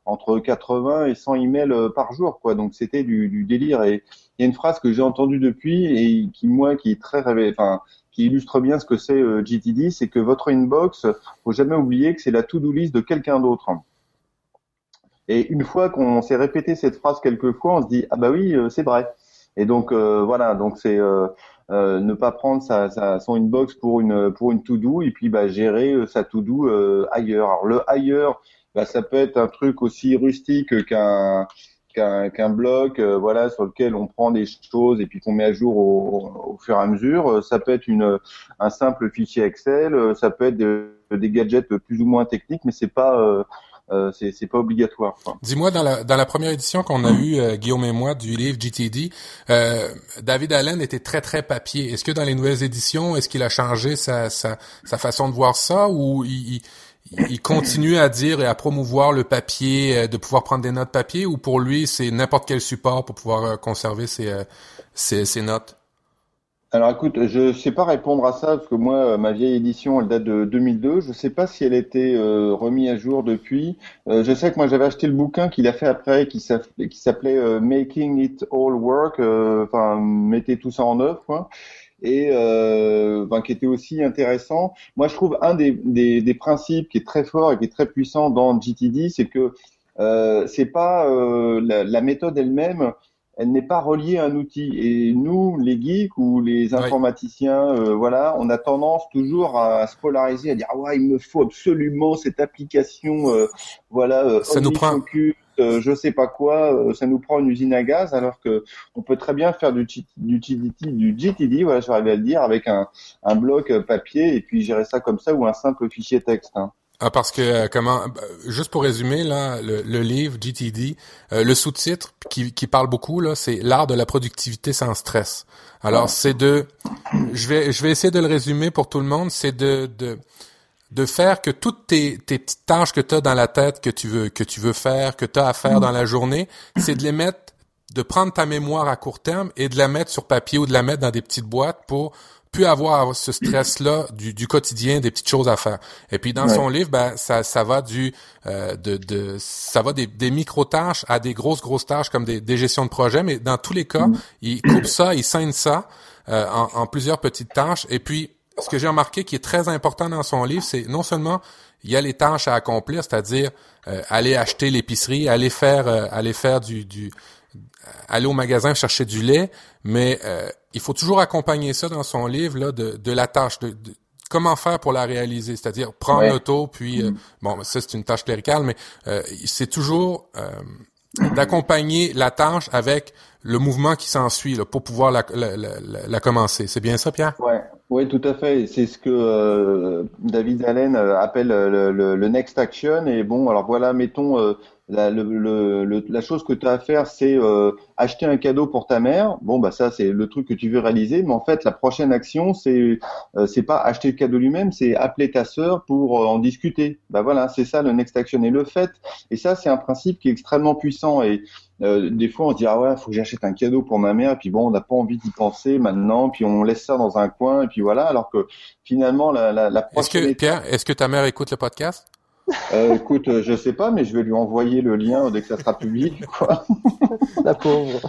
entre 80 et 100 emails par jour, quoi. Donc, c'était du, du, délire. Et il y a une phrase que j'ai entendue depuis et qui, moi, qui est très enfin, qui illustre bien ce que c'est GTD, c'est que votre inbox, faut jamais oublier que c'est la to-do list de quelqu'un d'autre. Et une fois qu'on s'est répété cette phrase quelques fois, on se dit ah bah oui, euh, c'est vrai. Et donc euh, voilà, donc c'est euh, ne pas prendre sa, sa, son inbox pour une pour une to do et puis bah gérer sa to do ailleurs. Alors le ailleurs, bah, ça peut être un truc aussi rustique qu'un qu'un qu'un bloc, voilà, sur lequel on prend des choses et puis qu'on met à jour au, au, fur et à mesure. Ça peut être une un simple fichier Excel, ça peut être des gadgets plus ou moins techniques, mais c'est pas euh, c'est pas obligatoire. Dis-moi dans la dans la première édition qu'on a eu euh, Guillaume et moi du livre GTD, euh, David Allen était très très papier. Est-ce que dans les nouvelles éditions, est-ce qu'il a changé sa, sa sa façon de voir ça ou il, il continue à dire et à promouvoir le papier, euh, de pouvoir prendre des notes papier, ou pour lui, c'est n'importe quel support pour pouvoir conserver ses, ses, ses notes? Alors écoute, je ne sais pas répondre à ça parce que moi, euh, ma vieille édition, elle date de 2002. Je ne sais pas si elle a été euh, remise à jour depuis. Euh, je sais que moi, j'avais acheté le bouquin qu'il a fait après, qui s'appelait Making It All Work, enfin, mettez tout ça en œuvre. Et ben, qui était aussi intéressant. Moi, je trouve un des, des, des, principes qui est très fort et qui est très puissant dans GTD, c'est que c'est pas la, la méthode elle-même elle n'est pas reliée à un outil. Et nous, les geeks ou les informaticiens, euh, voilà, on a tendance toujours à se polariser, à dire ah ouais, il me faut absolument cette application, euh, voilà, euh, ça nous prend. Euh, je sais pas quoi, ça nous prend une usine à gaz, alors que on peut très bien faire du, du, du GTD, voilà, j'arrive à le dire, avec un, un bloc papier et puis gérer ça comme ça ou un simple fichier texte. Hein. Ah, parce que euh, comment bah, juste pour résumer là le, livre GTD euh, le sous-titre qui, qui parle beaucoup là c'est l'art de la productivité sans stress. Alors c'est de je vais je vais essayer de le résumer pour tout le monde, c'est de de de faire que toutes tes, tes petites tâches que tu as dans la tête que tu veux que tu veux faire, que tu as à faire dans la journée, c'est de les mettre de prendre ta mémoire à court terme et de la mettre sur papier ou de la mettre dans des petites boîtes pour plus avoir ce stress-là du, du, quotidien, des petites choses à faire. Et puis dans son livre, ben, ça, ça va du euh, de, de ça va des, des micro-tâches à des grosses, grosses tâches comme des, des gestions de projet, mais dans tous les cas, mm. il coupe ça, il scène ça euh, en, en, plusieurs petites tâches. Et puis, ce que j'ai remarqué qui est très important dans son livre, c'est non seulement il y a les tâches à accomplir, c'est-à-dire euh, aller acheter l'épicerie, aller faire aller faire du, du aller au magasin chercher du lait, mais euh, il faut toujours accompagner ça dans son livre là de, de la tâche de, comment faire pour la réaliser, c'est-à-dire prendre l'auto puis euh, mm. bon ça c'est une tâche cléricale, mais euh, c'est toujours d'accompagner la tâche avec le mouvement qui s'ensuit pour pouvoir la, la, la, commencer. C'est bien ça, Pierre? Ouais, oui, tout à fait. C'est ce que David Allen appelle le, le, next action. Et bon, alors voilà, mettons la, le, le, la chose que tu as à faire, c'est euh, acheter un cadeau pour ta mère. Bon, bah ça, c'est le truc que tu veux réaliser. Mais en fait, la prochaine action, c'est euh, c'est pas acheter le cadeau lui-même, c'est appeler ta sœur pour euh, en discuter. Bah voilà, c'est ça le next action et le fait. Et ça, c'est un principe qui est extrêmement puissant. Et des fois, on se dit ah ouais, faut que j'achète un cadeau pour ma mère. Et puis bon, on n'a pas envie d'y penser maintenant. Puis on laisse ça dans un coin. Et puis voilà. Alors que finalement, la, la, la prochaine. Est-ce que Pierre, est-ce que ta mère écoute le podcast? Euh, écoute, euh, je sais pas, mais je vais lui envoyer le lien dès que ça sera public. Quoi. La pauvre.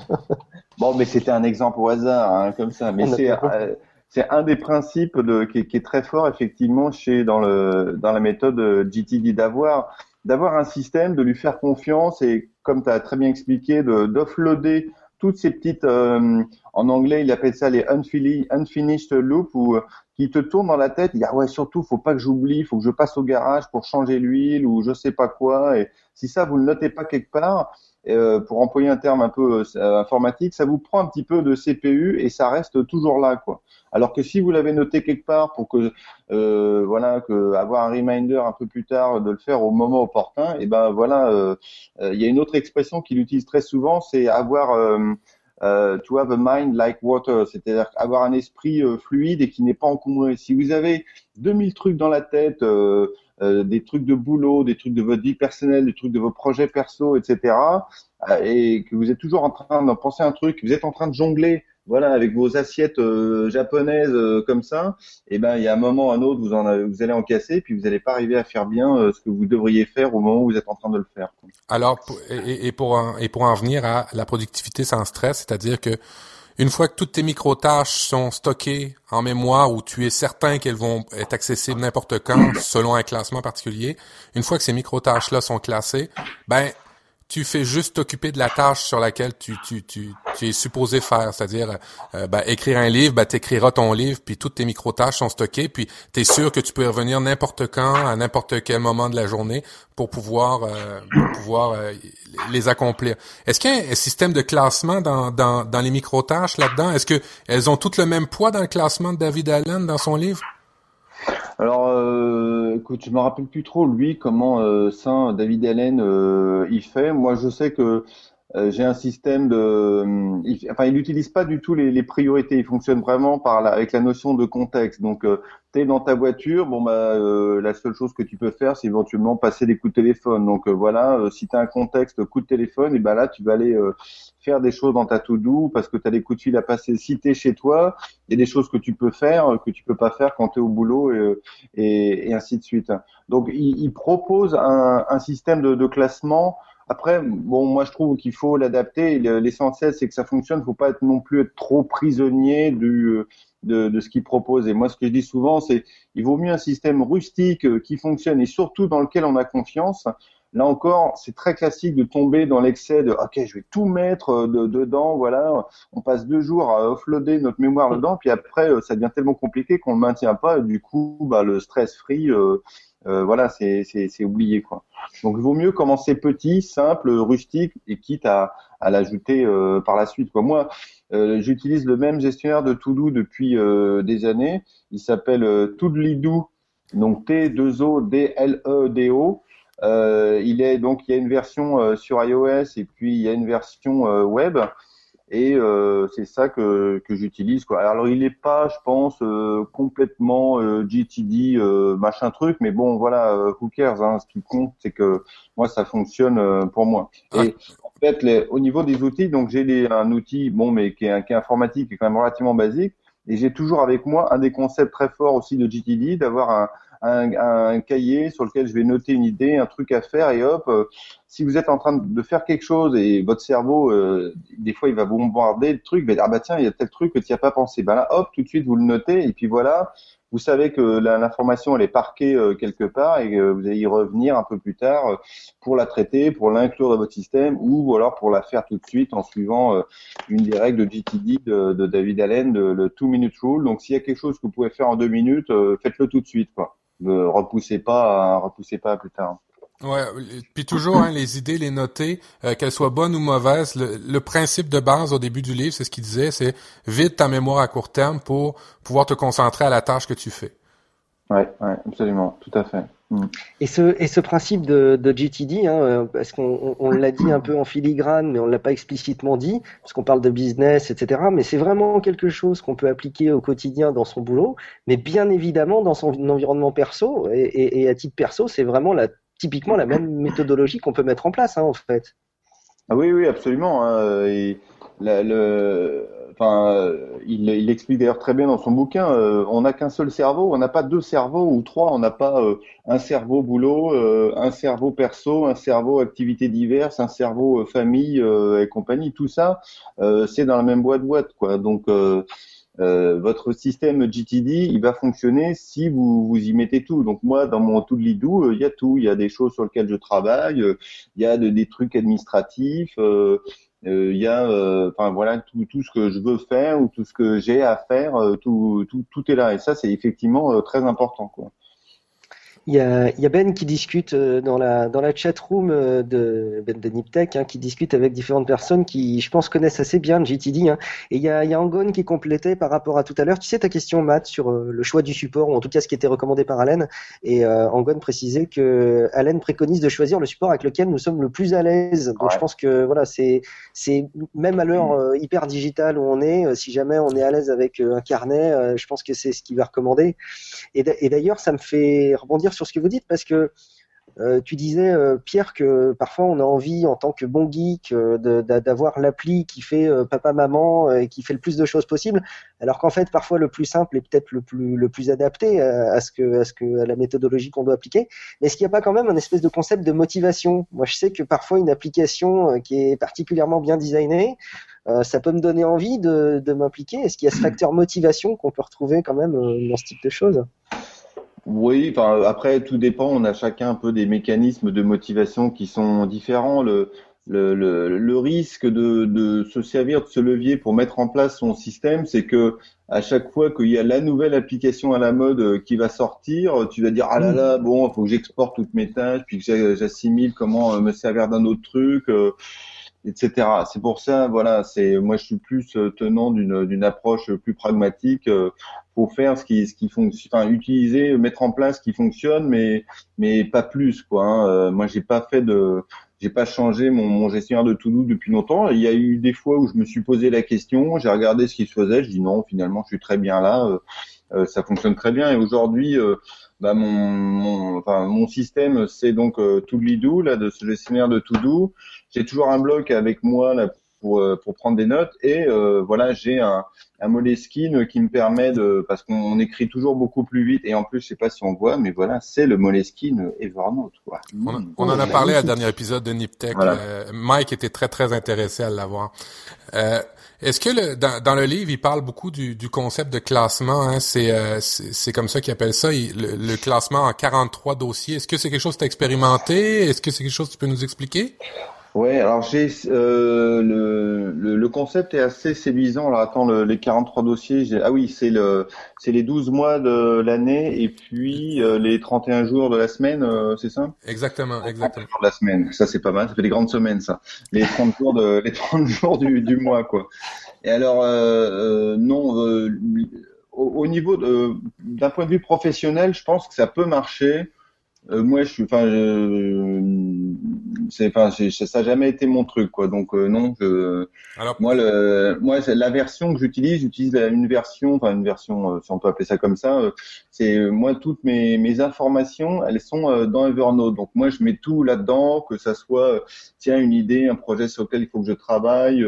Bon, mais c'était un exemple au hasard, hein, comme ça. Mais c'est euh, c'est un des principes de, qui, qui, est très fort effectivement chez dans le dans la méthode euh, GTD d'avoir d'avoir un système, de lui faire confiance et comme tu as très bien expliqué, de d'offloader toutes ces petites, euh, en anglais, il appelle ça les unfinished loops, ou qui te tournent dans la tête. Il dit ah ouais, surtout, faut pas que j'oublie, faut que je passe au garage pour changer l'huile ou je sais pas quoi. Et si ça, vous ne notez pas quelque part, euh, pour employer un terme un peu euh, informatique, ça vous prend un petit peu de CPU et ça reste toujours là, quoi. Alors que si vous l'avez noté quelque part pour que euh, voilà que avoir un reminder un peu plus tard de le faire au moment opportun, et eh ben voilà, euh, il y a une autre expression qu'il utilise très souvent, c'est avoir euh, to have a mind like water, c'est-à-dire avoir un esprit euh, fluide et qui n'est pas encombré. Si vous avez 2000 trucs dans la tête, euh, euh, des trucs de boulot, des trucs de votre vie personnelle, des trucs de vos projets perso, etc., et que vous êtes toujours en train d'en penser un truc, vous êtes en train de jongler voilà, avec vos assiettes euh, japonaises euh, comme ça, et eh ben il y a un moment ou un autre vous en vous allez en casser, puis vous n'allez pas arriver à faire bien euh, ce que vous devriez faire au moment où vous êtes en train de le faire. Alors et, et, pour en, et pour en venir à la productivité sans stress, c'est-à-dire que une fois que toutes tes micro-tâches sont stockées en mémoire où tu es certain qu'elles vont être accessibles n'importe quand selon un classement particulier, une fois que ces micro-tâches-là sont classées, ben tu fais juste t'occuper de la tâche sur laquelle tu, tu, tu, tu es supposé faire, c'est-à-dire euh, ben, écrire un livre, ben, tu écriras ton livre, puis toutes tes micro-tâches sont stockées, puis tu es sûr que tu peux revenir n'importe quand, à n'importe quel moment de la journée pour pouvoir, euh, pouvoir euh, les accomplir. Est-ce qu'il y a un système de classement dans, dans, dans les micro-tâches là-dedans? Est-ce que elles ont toutes le même poids dans le classement de David Allen dans son livre? Alors, euh, écoute, je me rappelle plus trop lui comment euh, Saint David Allen euh, il fait. Moi, je sais que euh, j'ai un système de, enfin, il n'utilise pas du tout les, priorités. Il fonctionne vraiment par la, avec la notion de contexte. Donc, tu es dans ta voiture, bon bah, la seule chose que tu peux faire, c'est éventuellement passer des coups de téléphone. Donc voilà, si tu as un contexte coup de téléphone, et ben là, tu vas aller faire des choses dans ta to-do parce que tu as des coups de fil à passer. Si chez toi, il y a des choses que tu peux faire que tu peux pas faire quand tu es au boulot et, ainsi de suite. Donc, il, propose un, système de, classement après, bon, moi je trouve qu'il faut l'adapter. L'essentiel, c'est que ça fonctionne. Il ne faut pas non plus être trop prisonnier de, de ce qu'il propose. Et moi, ce que je dis souvent, c'est il vaut mieux un système rustique euh, qui fonctionne et surtout dans lequel on a confiance. Là encore, c'est très classique de tomber dans l'excès de OK, je vais tout mettre euh, de, dedans. Voilà, on passe deux jours à offloader notre mémoire dedans, puis après, euh, ça devient tellement compliqué qu'on ne le maintient pas. Du coup, bah, le stress free, euh, voilà, c'est oublié quoi. Donc il vaut mieux commencer petit, simple, rustique et quitte à, à l'ajouter euh, par la suite. Quoi. Moi, euh, j'utilise le même gestionnaire de To-Do depuis des années. Il s'appelle Toodly-Do donc T2O-D-L-E-D-O. Euh, il est donc il y a une version euh, sur iOS et puis il y a une version euh, web et c'est ça que, que j'utilise quoi. Alors il n'est pas, je pense, complètement GTD machin truc, mais bon voilà, who cares hein, Ce qui compte, c'est que moi ça fonctionne pour moi. Et en fait, les, au niveau des outils, donc j'ai un outil bon mais qui est, qui est informatique, qui est quand même relativement basique. Et j'ai toujours avec moi un des concepts très forts aussi de GTD, d'avoir un, un, cahier sur lequel je vais noter une idée, un truc à faire et hop, euh, si vous êtes en train de faire quelque chose et votre cerveau, euh, des fois, il va bombarder le truc, dire, ah bah tiens, il y a tel truc que tu n'y as pas pensé. Ben là, hop, tout de suite, vous le notez et puis voilà, vous savez que l'information, elle est parquée euh, quelque part et que vous allez y revenir un peu plus tard pour la traiter, pour l'inclure dans votre système ou alors pour la faire tout de suite en suivant une des règles de GTD de, de David Allen, de, le two minute rule. Donc, s'il y a quelque chose que vous pouvez faire en deux minutes, faites-le tout de suite, quoi ne repoussez pas, repoussez pas plus tard. Ouais, puis toujours hein, les idées, les noter, euh, qu'elles soient bonnes ou mauvaises. Le, principe de base au début du livre, c'est ce qu'il disait, c'est vide ta mémoire à court terme pour pouvoir te concentrer à la tâche que tu fais. Ouais, ouais, absolument, tout à fait. Mm. Et ce, et ce principe de, de GTD, hein, euh, parce qu'on on, l'a dit un peu en filigrane, mais on l'a pas explicitement dit, parce qu'on parle de business, etc. Mais c'est vraiment quelque chose qu'on peut appliquer au quotidien dans son boulot, mais bien évidemment dans son environnement perso et, et, à titre perso, c'est vraiment la, typiquement la même méthodologie qu'on peut mettre en place, hein, en fait. Ah oui, oui, absolument. Hein, et le, enfin, euh, il, il, explique d'ailleurs très bien dans son bouquin, euh, on n'a qu'un seul cerveau, on n'a pas deux cerveaux ou trois, on n'a pas euh, un cerveau boulot, un cerveau perso, un cerveau activités diverses, un cerveau famille et compagnie. Tout ça, c'est dans la même boîte boîte, quoi. Donc votre système GTD, il va fonctionner si vous, vous y mettez tout. Donc moi, dans mon tout Lidou, il y a tout. Il y a des choses sur lesquelles je travaille, il y a des trucs administratifs, euh, il y a, euh, enfin voilà, tout, tout ce que je veux faire ou tout ce que j'ai à faire, euh, tout, tout, tout est là. Et ça, c'est effectivement très important, quoi. Il y, a, il y a, Ben qui discute euh, dans la dans la chat room euh, de Ben de Niptech, hein, qui discute avec différentes personnes qui, je pense, connaissent assez bien le GTD. Hein. Et il y a, y a Angon qui complétait par rapport à tout à l'heure. Tu sais ta question, Matt, sur euh, le choix du support ou en tout cas ce qui était recommandé par Allen. Et euh, Angon précisait que Allen préconise de choisir le support avec lequel nous sommes le plus à l'aise. Donc je pense que voilà, c'est même à l'heure hyper digitale où on est, si jamais on est à l'aise avec un carnet, je pense que c'est ce qu'il va recommander. Et d'ailleurs, ça me fait rebondir sur ce que vous dites parce que euh, tu disais, euh, Pierre, que parfois on a envie, en tant que bon geek, euh, d'avoir l'appli qui fait papa-maman et qui fait le plus de choses possibles, alors qu'en fait, parfois le plus simple est peut-être le plus, le plus adapté à, ce que, à, ce que, à la méthodologie qu'on doit appliquer. Mais est-ce qu'il n'y a pas quand même un espèce de concept de motivation? Moi, je sais que parfois une application qui est particulièrement bien designée, ça peut me donner envie de, de m'impliquer. Est-ce qu'il y a ce facteur motivation qu'on peut retrouver quand même dans ce type de choses? Oui, enfin après tout dépend. On a chacun un peu des mécanismes de motivation qui sont différents. Le, le, le, le risque de, de, se servir de ce levier pour mettre en place son système, c'est que à chaque fois qu'il y a la nouvelle application à la mode euh, qui va sortir, tu vas dire ah là là bon, il faut que j'exporte toutes mes tâches, puis que j'assimile comment euh, me servir d'un autre truc. Euh, etc. C'est pour ça, voilà, c'est moi je suis plus tenant d'une approche plus pragmatique faut faire ce qui ce qui fonctionne, enfin utiliser, mettre en place ce qui fonctionne, mais mais pas plus quoi. Hein. Euh, moi j'ai pas fait de, j'ai pas changé mon, mon gestionnaire de to-do depuis longtemps. Il y a eu des fois où je me suis posé la question, j'ai regardé ce qui se faisait, je dis non, finalement je suis très bien là, euh, euh ça fonctionne très bien. Et aujourd'hui, euh, bah, mon, mon, enfin, mon système c'est donc euh, To-Do là de ce gestionnaire de to-do. J'ai toujours un bloc avec moi là pour, euh, pour prendre des notes. Et euh, voilà, j'ai un, un Moleskine qui me permet de, parce qu'on écrit toujours beaucoup plus vite. Et en plus, je sais pas si on voit, mais voilà, c'est le Moleskine Evernote. Quoi. On, on en a parlé à dernier épisode de Niptech. Euh, Mike était très très intéressé à l'avoir. Euh, est-ce que le, dans, dans, le livre, il parle beaucoup du, du concept de classement hein? C'est c'est comme ça qu'il appelle ça, le, le, classement en 43 dossiers. Est-ce que c'est quelque chose que tu as expérimenté? Est-ce que c'est quelque chose que tu peux nous expliquer? Ouais, alors j'ai euh, le, le, le, concept est assez séduisant. Alors attends, le, les 43 dossiers, ah oui, c'est le c'est les 12 mois de l'année et puis euh, les 31 jours de la semaine, euh, c'est ça? Exactement, exactement. Jours de la semaine, ça c'est pas mal, ça fait des grandes semaines ça. Les 30 jours de les 30 jours du, du mois quoi. Et alors euh, non au, niveau de, d'un point de vue professionnel, je pense que ça peut marcher. Euh, moi, je suis, enfin, c'est, enfin, ça n'a jamais été mon truc, quoi. Donc euh, non, je, Alors, moi, le, moi, la version que j'utilise, j'utilise une version, enfin une version, euh, si on peut appeler ça comme ça. c'est moi toutes mes, mes informations, elles sont dans Evernote. Donc moi, je mets tout là-dedans, que ça soit, tiens, une idée, un projet sur lequel il faut que je travaille,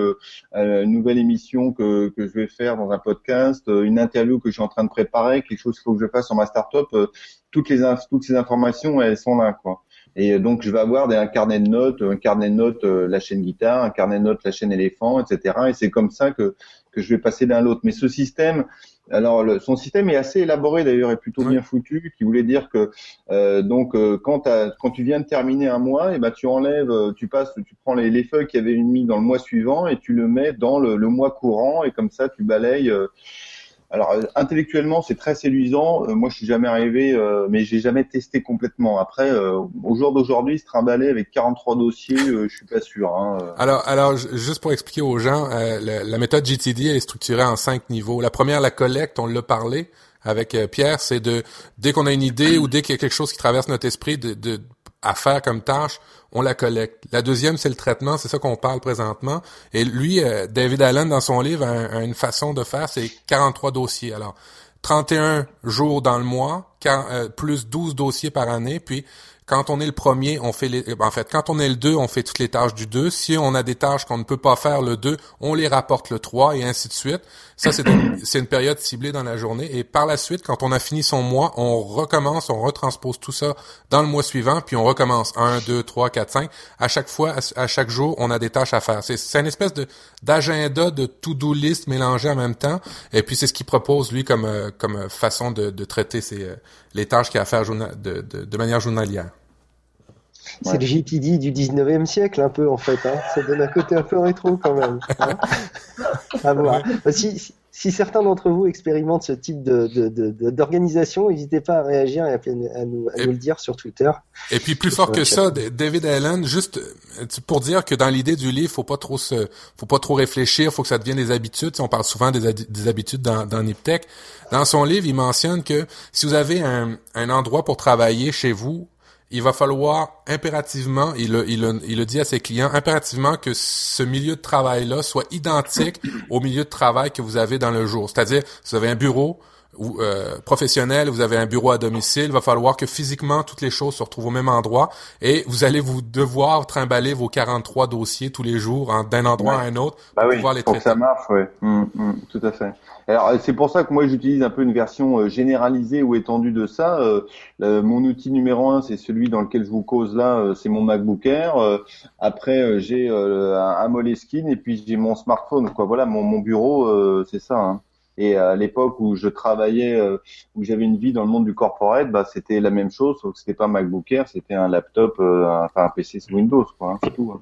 une nouvelle émission que que je vais faire dans un podcast, une interview que je suis en train de préparer, quelque chose qu'il faut que je fasse sur ma startup toutes les toutes ces informations elles sont là quoi. Et donc je vais avoir des, un carnet de notes, un carnet de notes euh, la chaîne guitare, un carnet de notes la chaîne éléphant, etc. Et c'est comme ça que que je vais passer d'un à l'autre. Mais ce système, alors le, son système est assez élaboré d'ailleurs et plutôt bien foutu, qui voulait dire que euh, donc euh, quand, quand tu viens de terminer un mois, et eh ben tu enlèves, tu passes, tu prends les, les feuilles qui avaient mis dans le mois suivant et tu le mets dans le, le mois courant et comme ça tu balayes. Alors euh, intellectuellement c'est très séduisant. Euh, moi je suis jamais arrivé, euh, mais j'ai jamais testé complètement. Après au jour d'aujourd'hui se trimballer avec 43 dossiers, je suis pas sûr. Hein, alors alors juste pour expliquer aux gens, la, méthode GTD est structurée en cinq niveaux. La première la collecte, on l'a parlé avec Pierre, c'est de dès qu'on a une idée ou dès qu'il y a quelque chose qui traverse notre esprit de, de à faire comme tâche, on la collecte. La deuxième, c'est le traitement, c'est ça qu'on parle présentement. Et lui, euh, David Allen, dans son livre, a, une façon de faire, c'est 43 dossiers. Alors, 31 jours dans le mois, euh, plus 12 dossiers par année, puis quand on est le premier, on fait les, en fait, quand on est le 2, on fait toutes les tâches du 2. Si on a des tâches qu'on ne peut pas faire le 2, on les rapporte le 3 et ainsi de suite. Ça, c'est une, une période ciblée dans la journée. Et par la suite, quand on a fini son mois, on recommence, on retranspose tout ça dans le mois suivant, puis on recommence 1, 2, 3, 4, 5. À chaque fois, à, chaque jour, on a des tâches à faire. C'est une espèce de d'agenda, de to-do list mélangé en même temps. Et puis, c'est ce qu'il propose, lui, comme, euh, comme façon de, de traiter ces, euh, les tâches qu'il a à faire de, de, de manière journalière. C'est le GPD du 19e siècle, un peu, en fait. Hein. Ça donne un côté un peu rétro, quand même. Hein. à voir. Bah, si, si, certains d'entre vous expérimentent ce type d'organisation, n'hésitez pas à réagir et à, à, nous, à nous, le dire sur Twitter. Et puis, plus fort que ça, David Allen, juste pour dire que dans l'idée du livre, faut pas trop se, faut pas trop réfléchir, faut que ça devienne des habitudes. On parle souvent des, des habitudes dans, dans Niptech. Dans son livre, il mentionne que si vous avez un, un endroit pour travailler chez vous, il va falloir impérativement, il le, il, le, il le dit à ses clients, impérativement que ce milieu de travail-là soit identique au milieu de travail que vous avez dans le jour. C'est-à-dire, vous avez un bureau, euh, professionnel, vous avez un bureau à domicile, il va falloir que physiquement toutes les choses se retrouvent au même endroit et vous allez vous devoir trimballer vos 43 dossiers tous les jours d'un endroit à un autre bah pour pouvoir les traiter. Pour que ça marche, oui. Hum, hum, tout à fait. Alors c'est pour ça que moi j'utilise un peu une version euh, généralisée ou étendue de ça. Euh, mon outil numéro un, c'est celui dans lequel je vous cause là, c'est mon MacBook Air. après j'ai un, un Moleskine et puis j'ai mon smartphone. Quoi, voilà, mon, mon bureau, c'est ça. Hein. Et à l'époque où je travaillais, euh, où j'avais une vie dans le monde du corporate, bah, c'était la même chose, sauf que c'était pas un MacBook Air, c'était un laptop, euh, enfin un PC sous Windows, quoi, hein, c'est tout. Hein.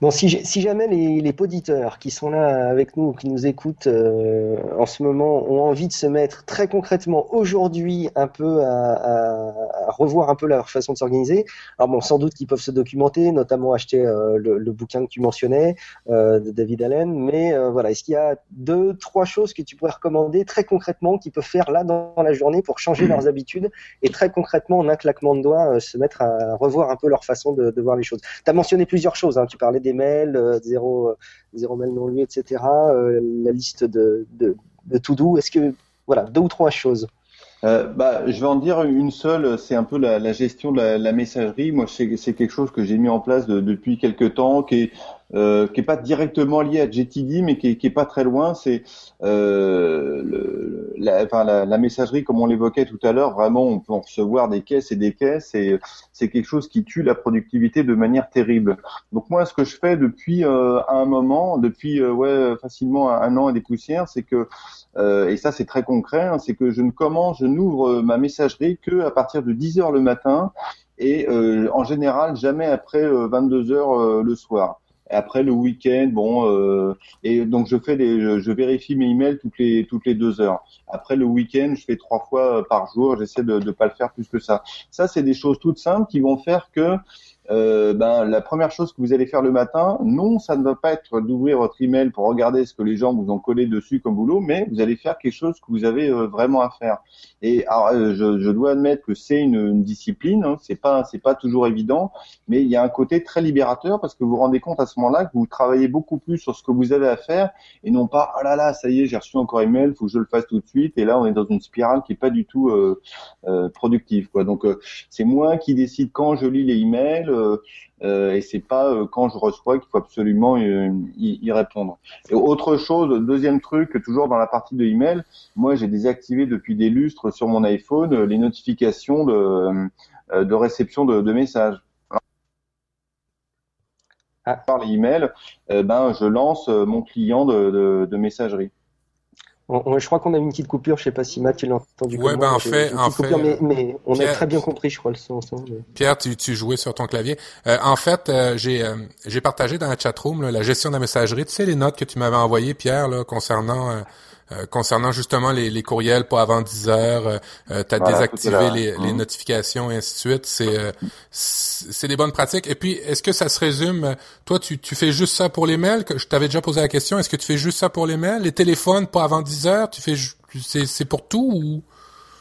Bon, si, si jamais les, les poditeurs qui sont là avec nous, qui nous écoutent euh, en ce moment, ont envie de se mettre très concrètement aujourd'hui un peu à, à, à, revoir un peu leur façon de s'organiser, alors bon, sans doute qu'ils peuvent se documenter, notamment acheter euh, le, le, bouquin que tu mentionnais euh, de David Allen, mais voilà, est-ce qu'il y a deux, trois choses que tu pourrais recommander très concrètement qu'ils peuvent faire là dans la journée pour changer leurs habitudes et très concrètement en un claquement de doigts se mettre à revoir un peu leur façon de, de voir les choses? Tu as mentionné plusieurs choses, hein, tu parlais des mails, euh, zéro, euh, zéro mail non lu, etc. Euh, la liste de, de, de to do. Est-ce que voilà deux ou trois choses bah, je vais en dire une seule, c'est un peu la, gestion de la, messagerie. Moi, c'est quelque chose que j'ai mis en place de, depuis quelques temps, qui est euh, qui est pas directement lié à JTD, mais qui est, pas très loin. C'est euh, la, enfin, la, la, messagerie, comme on l'évoquait tout à l'heure. Vraiment, on peut recevoir des caisses et des caisses, et c'est quelque chose qui tue la productivité de manière terrible. Donc moi, ce que je fais depuis euh, un moment, depuis euh, ouais facilement un, an et des poussières, c'est que euh, et ça c'est très concret, hein, c'est que je ne commence, je n'ouvre ma messagerie que à partir de 10 heures le matin et euh, en général jamais après 22 heures le soir après le week-end, bon, euh, et donc je fais les, je vérifie mes emails toutes les toutes les deux heures. Après le week-end, je fais trois fois par jour. J'essaie de ne pas le faire plus que ça. Ça, c'est des choses toutes simples qui vont faire que euh, ben la première chose que vous allez faire le matin, non, ça ne va pas être d'ouvrir votre email pour regarder ce que les gens vous ont collé dessus comme boulot, mais vous allez faire quelque chose que vous avez euh, vraiment à faire. Et alors, euh, je, je, dois admettre que c'est une, une, discipline, hein, c'est pas c'est pas toujours évident, mais il y a un côté très libérateur parce que vous vous rendez compte à ce moment-là que vous travaillez beaucoup plus sur ce que vous avez à faire et non pas oh là là ça y est j'ai reçu encore email, faut que je le fasse tout de suite et là on est dans une spirale qui est pas du tout euh, productive quoi. Donc c'est moi qui décide quand je lis les emails et c'est pas euh, quand je reçois qu'il faut absolument y, répondre. Et autre chose, deuxième truc, toujours dans la partie de email, moi j'ai désactivé depuis des lustres sur mon iPhone les notifications de, euh, de réception de, de messages. Ah. Par les emails, ben je lance mon client de, de, de messagerie je crois qu'on a une petite coupure, je sais pas si Matt l'as entendu. Ouais, ben en fait, en fait, mais, on a très bien compris, je crois le son. Pierre, tu, tu jouais sur ton clavier. Euh, en fait, euh, j'ai euh, j'ai partagé dans la chatroom la gestion de la messagerie. Tu sais les notes que tu m'avais envoyées, Pierre, là, concernant euh, concernant justement les, les, courriels pas avant 10 heures, euh, euh tu as désactivé les, les, mhm. notifications et ainsi de suite. C'est euh, c'est des bonnes pratiques. Et puis, est-ce que ça se résume Toi, tu, tu fais juste ça pour les mails? Je t'avais déjà posé la question. Est-ce que tu fais juste ça pour les mails? Les téléphones pas avant 10 heures? Tu fais c'est c'est pour tout ou?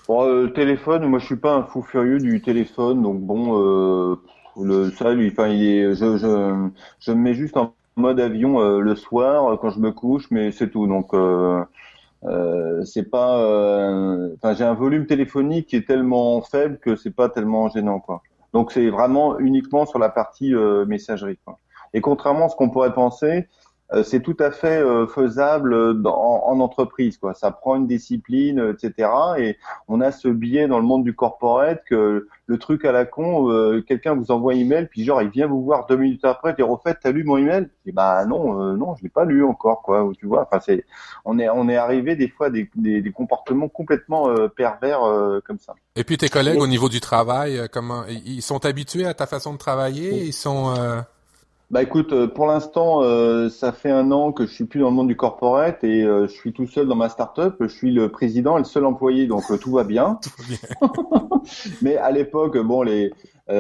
Bon, le téléphone, moi je suis pas un fou furieux du téléphone, donc bon, euh, le ça lui, enfin il est, je, je je me mets juste en mode avion le soir quand je me couche, mais c'est tout. Donc euh, euh, c'est pas, euh, enfin j'ai un volume téléphonique qui est tellement faible que c'est pas tellement gênant quoi. Donc c'est vraiment uniquement sur la partie euh, messagerie. Quoi. Et contrairement à ce qu'on pourrait penser, c'est tout à fait euh, faisable dans, en entreprise. Quoi. Ça prend une discipline, etc. Et on a ce biais dans le monde du corporate que le truc à la con, euh, quelqu'un vous envoie un email, puis genre il vient vous voir deux minutes après, dire au fait t'as lu mon email? Et bah non, non, je l'ai pas lu encore, quoi. tu vois, enfin c'est, on est on est arrivé des fois des, des, des comportements complètement pervers comme ça. Et puis tes collègues au niveau du travail, comment ils sont habitués à ta façon de travailler? Ils sont bah écoute, euh, pour l'instant, euh, ça fait un an que je suis plus dans le monde du corporate et euh, je suis tout seul dans ma start-up. Je suis le président et le seul employé, donc tout va bien. Mais à l'époque, bon, les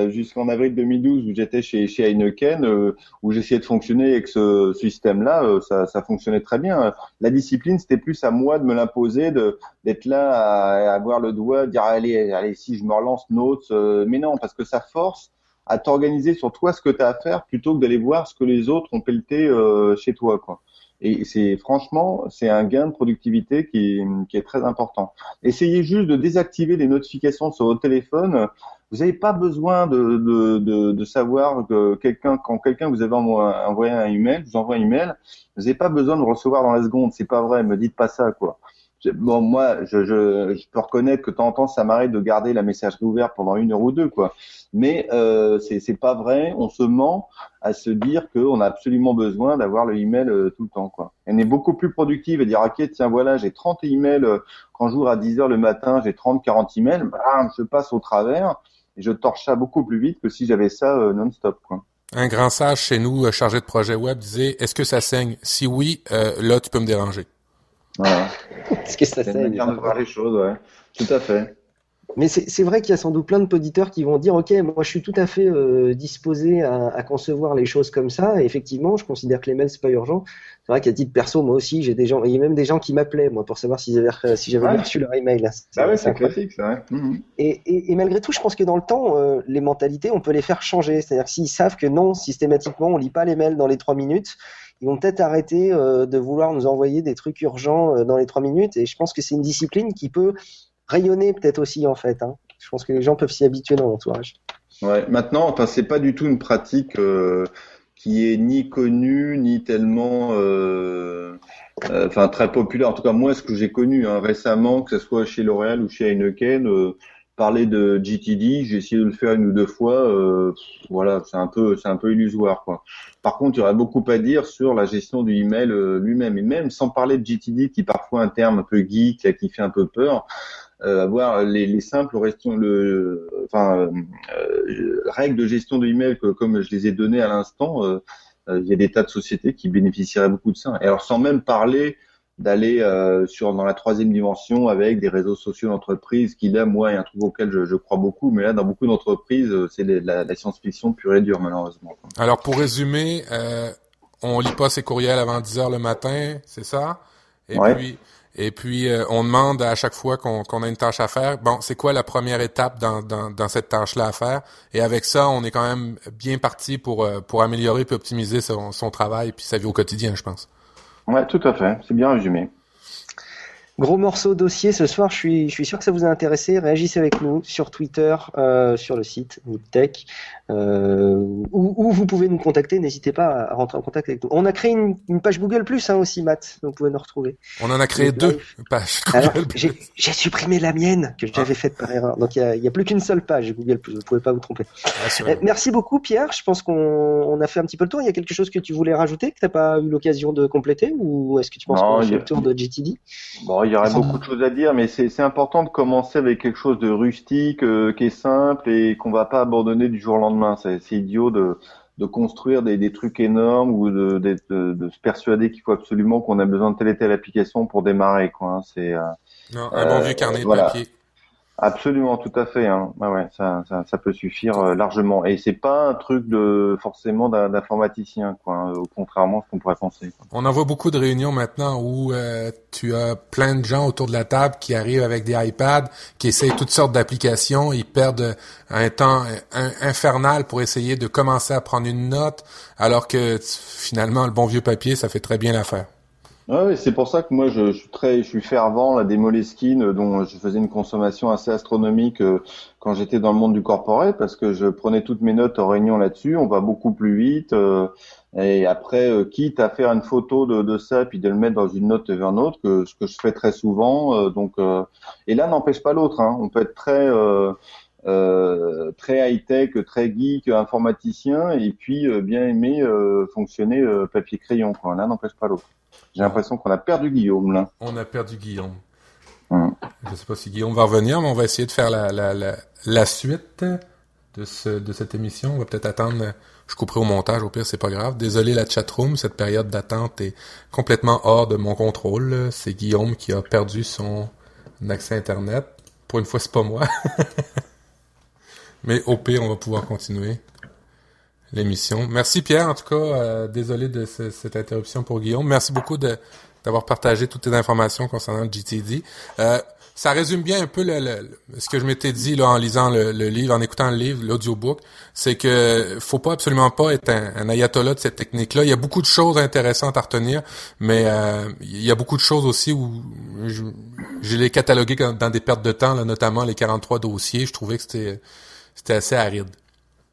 jusqu'en avril 2012 où j'étais chez, chez Heineken, où j'essayais de fonctionner avec ce système-là, ça, ça fonctionnait très bien. La discipline, c'était plus à moi de me l'imposer, de d'être là à, avoir le doigt, dire allez, allez, si je me relance, notes. mais non, parce que ça force à t'organiser sur toi ce que tu as à faire plutôt que d'aller voir ce que les autres ont pelleté euh, chez toi quoi. Et c'est franchement, c'est un gain de productivité qui, qui, est très important. Essayez juste de désactiver les notifications sur votre téléphone. Vous n'avez pas besoin de, de, de, de savoir que quelqu'un, quand quelqu'un vous avez envoyé un email, vous envoie un email, vous n'avez pas besoin de recevoir dans la seconde. C'est pas vrai. Me dites pas ça, quoi bon, moi, je, je, je, peux reconnaître que de temps en temps, ça m'arrive de garder la messagerie ouverte pendant une heure ou deux, quoi. Mais euh, c'est pas vrai. On se ment à se dire qu'on a absolument besoin d'avoir le email euh, tout le temps, quoi. On est beaucoup plus productive et dire, ok, tiens, voilà, j'ai 30 emails euh, quand j'ouvre à 10 heures le matin, j'ai 30, 40 emails, bam, je passe au travers et je torche ça beaucoup plus vite que si j'avais ça euh, non-stop, quoi. Un grand sage chez nous, chargé de projet web, disait, est-ce que ça saigne? Si oui, là, tu peux me déranger. Voilà. ce que ça C'est une de voir les choses, ouais. Tout à fait. Mais c'est vrai qu'il y a sans doute plein de auditeurs qui vont dire Ok, moi je suis tout à fait euh, disposé à, à, concevoir les choses comme ça. Et effectivement, je considère que les mails c'est pas urgent. C'est vrai qu'à titre perso, moi aussi, j'ai des gens, il y a même des gens qui m'appelaient moi pour savoir avaient, si j'avais reçu leur email. Bah ouais, c'est classique. Ouais. Mhm. Et, et, et, malgré tout, je pense que dans le temps, euh, les mentalités, on peut les faire changer. C'est-à-dire que s'ils savent que non, systématiquement, on lit pas les mails dans les trois minutes ils vont peut-être arrêter euh, de vouloir nous envoyer des trucs urgents euh, dans les trois minutes. Et je pense que c'est une discipline qui peut rayonner peut-être aussi en fait. Hein. Je pense que les gens peuvent s'y habituer dans l'entourage. Ouais. Maintenant, enfin, c'est pas du tout une pratique euh, qui est ni connue ni tellement, enfin, très populaire. En tout cas, moi, ce que j'ai connu hein, récemment, que ce soit chez L'Oréal ou chez Heineken parler de GTD, j'ai essayé de le faire une ou deux fois. Euh, voilà, c'est un peu, c'est un peu illusoire. Par contre, il y aurait beaucoup à dire sur la gestion du email euh, lui-même, et même sans parler de GTD, qui est parfois un terme un peu geek, qui fait un peu peur. Euh, avoir les, les simples le, enfin, règles de gestion de email que, comme je les ai données à l'instant, il y a des tas de sociétés qui bénéficieraient beaucoup de ça. Et alors, sans même parler d'aller euh, sur dans la troisième dimension avec des réseaux sociaux d'entreprise qui là moi est un truc auquel je, je, crois beaucoup mais là dans beaucoup d'entreprises c'est la, la science-fiction pure et dure malheureusement alors pour résumer euh, on lit pas ses courriels avant 10 heures le matin c'est ça? Et puis et puis, euh, on demande à chaque fois qu'on a une tâche à faire, bon, c'est quoi la première étape dans, dans, dans cette tâche-là à faire? Et avec ça, on est quand même bien parti pour, euh, pour améliorer et optimiser son, son travail puis sa vie au quotidien, je pense. Ouais, tout à fait. C'est bien résumé. Gros morceau dossier ce soir, je suis, je suis sûr que ça vous a intéressé. Réagissez avec nous sur Twitter, euh, sur le site NipTech, euh, ou, vous pouvez nous contacter. N'hésitez pas à rentrer en contact avec nous. On a créé une, une page Google Plus hein, aussi, Matt, donc vous pouvez nous retrouver. On en a créé deux pages. Google J'ai supprimé la mienne que j'avais faite par erreur. Donc il n'y a, plus qu'une seule page Google Plus. Vous ne pouvez pas vous tromper. Eh, merci beaucoup, Pierre. Je pense qu'on on a fait un petit peu le tour. Il y a quelque chose que tu voulais rajouter que tu n'as pas eu l'occasion de compléter, ou est-ce que tu penses qu'on a fait le tour de GTD Bon, il y aurait beaucoup de choses à dire, mais c'est important de commencer avec quelque chose de rustique, euh, qui est simple et qu'on va pas abandonner du jour au lendemain. C'est idiot de, de construire des, des, trucs énormes ou de, de, de se persuader qu'il faut absolument qu'on a besoin de telle et telle application pour démarrer. Quoi. Hein. C'est euh, un bon vieux carnet de papier. Absolument, tout à fait. Hein. Ouais, ça, ça, ça, peut suffire euh, largement. Et c'est pas un truc de forcément d'informaticien, quoi. Hein, contrairement à ce qu'on pourrait penser. On en voit beaucoup de réunions maintenant où euh, tu as plein de gens autour de la table qui arrivent avec des iPads, qui essayent toutes sortes d'applications. Ils perdent un temps infernal pour essayer de commencer à prendre une note, alors que finalement le bon vieux papier, ça fait très bien l'affaire. Ouais, c'est pour ça que moi je, suis très, je suis fervent là des Moleskine euh, dont je faisais une consommation assez astronomique euh, quand j'étais dans le monde du corporate parce que je prenais toutes mes notes en réunion là-dessus. On va beaucoup plus vite euh, et après quitte à faire une photo de, de, ça puis de le mettre dans une note vers une autre, que ce que je fais très souvent. donc et là n'empêche pas l'autre. Hein. On peut être très euh, très high-tech, très geek, informaticien, et puis bien aimer fonctionner papier crayon. L'un n'empêche pas l'autre. J'ai l'impression qu'on a perdu Guillaume là. On a perdu Guillaume. Hum. Je ne sais pas si Guillaume va revenir, mais on va essayer de faire la, la, la, la suite de, ce, de cette émission. On va peut-être attendre. Je couperai au montage, au pire, c'est pas grave. Désolé la chatroom, cette période d'attente est complètement hors de mon contrôle. C'est Guillaume qui a perdu son accès Internet. Pour une fois, c'est pas moi. mais au pire, on va pouvoir continuer l'émission. Merci Pierre, en tout cas, euh, désolé de cette interruption pour Guillaume. Merci beaucoup de d'avoir partagé toutes tes informations concernant le GTD. Euh, ça résume bien un peu le, ce que je m'étais dit là en lisant le, livre, en écoutant le livre, l'audiobook, c'est que faut pas absolument pas être un, ayatollah de cette technique-là. Il y a beaucoup de choses intéressantes à retenir, mais euh, il y a beaucoup de choses aussi où je, je les cataloguées dans des pertes de temps, là, notamment les 43 dossiers. Je trouvais que c'était c'était assez aride.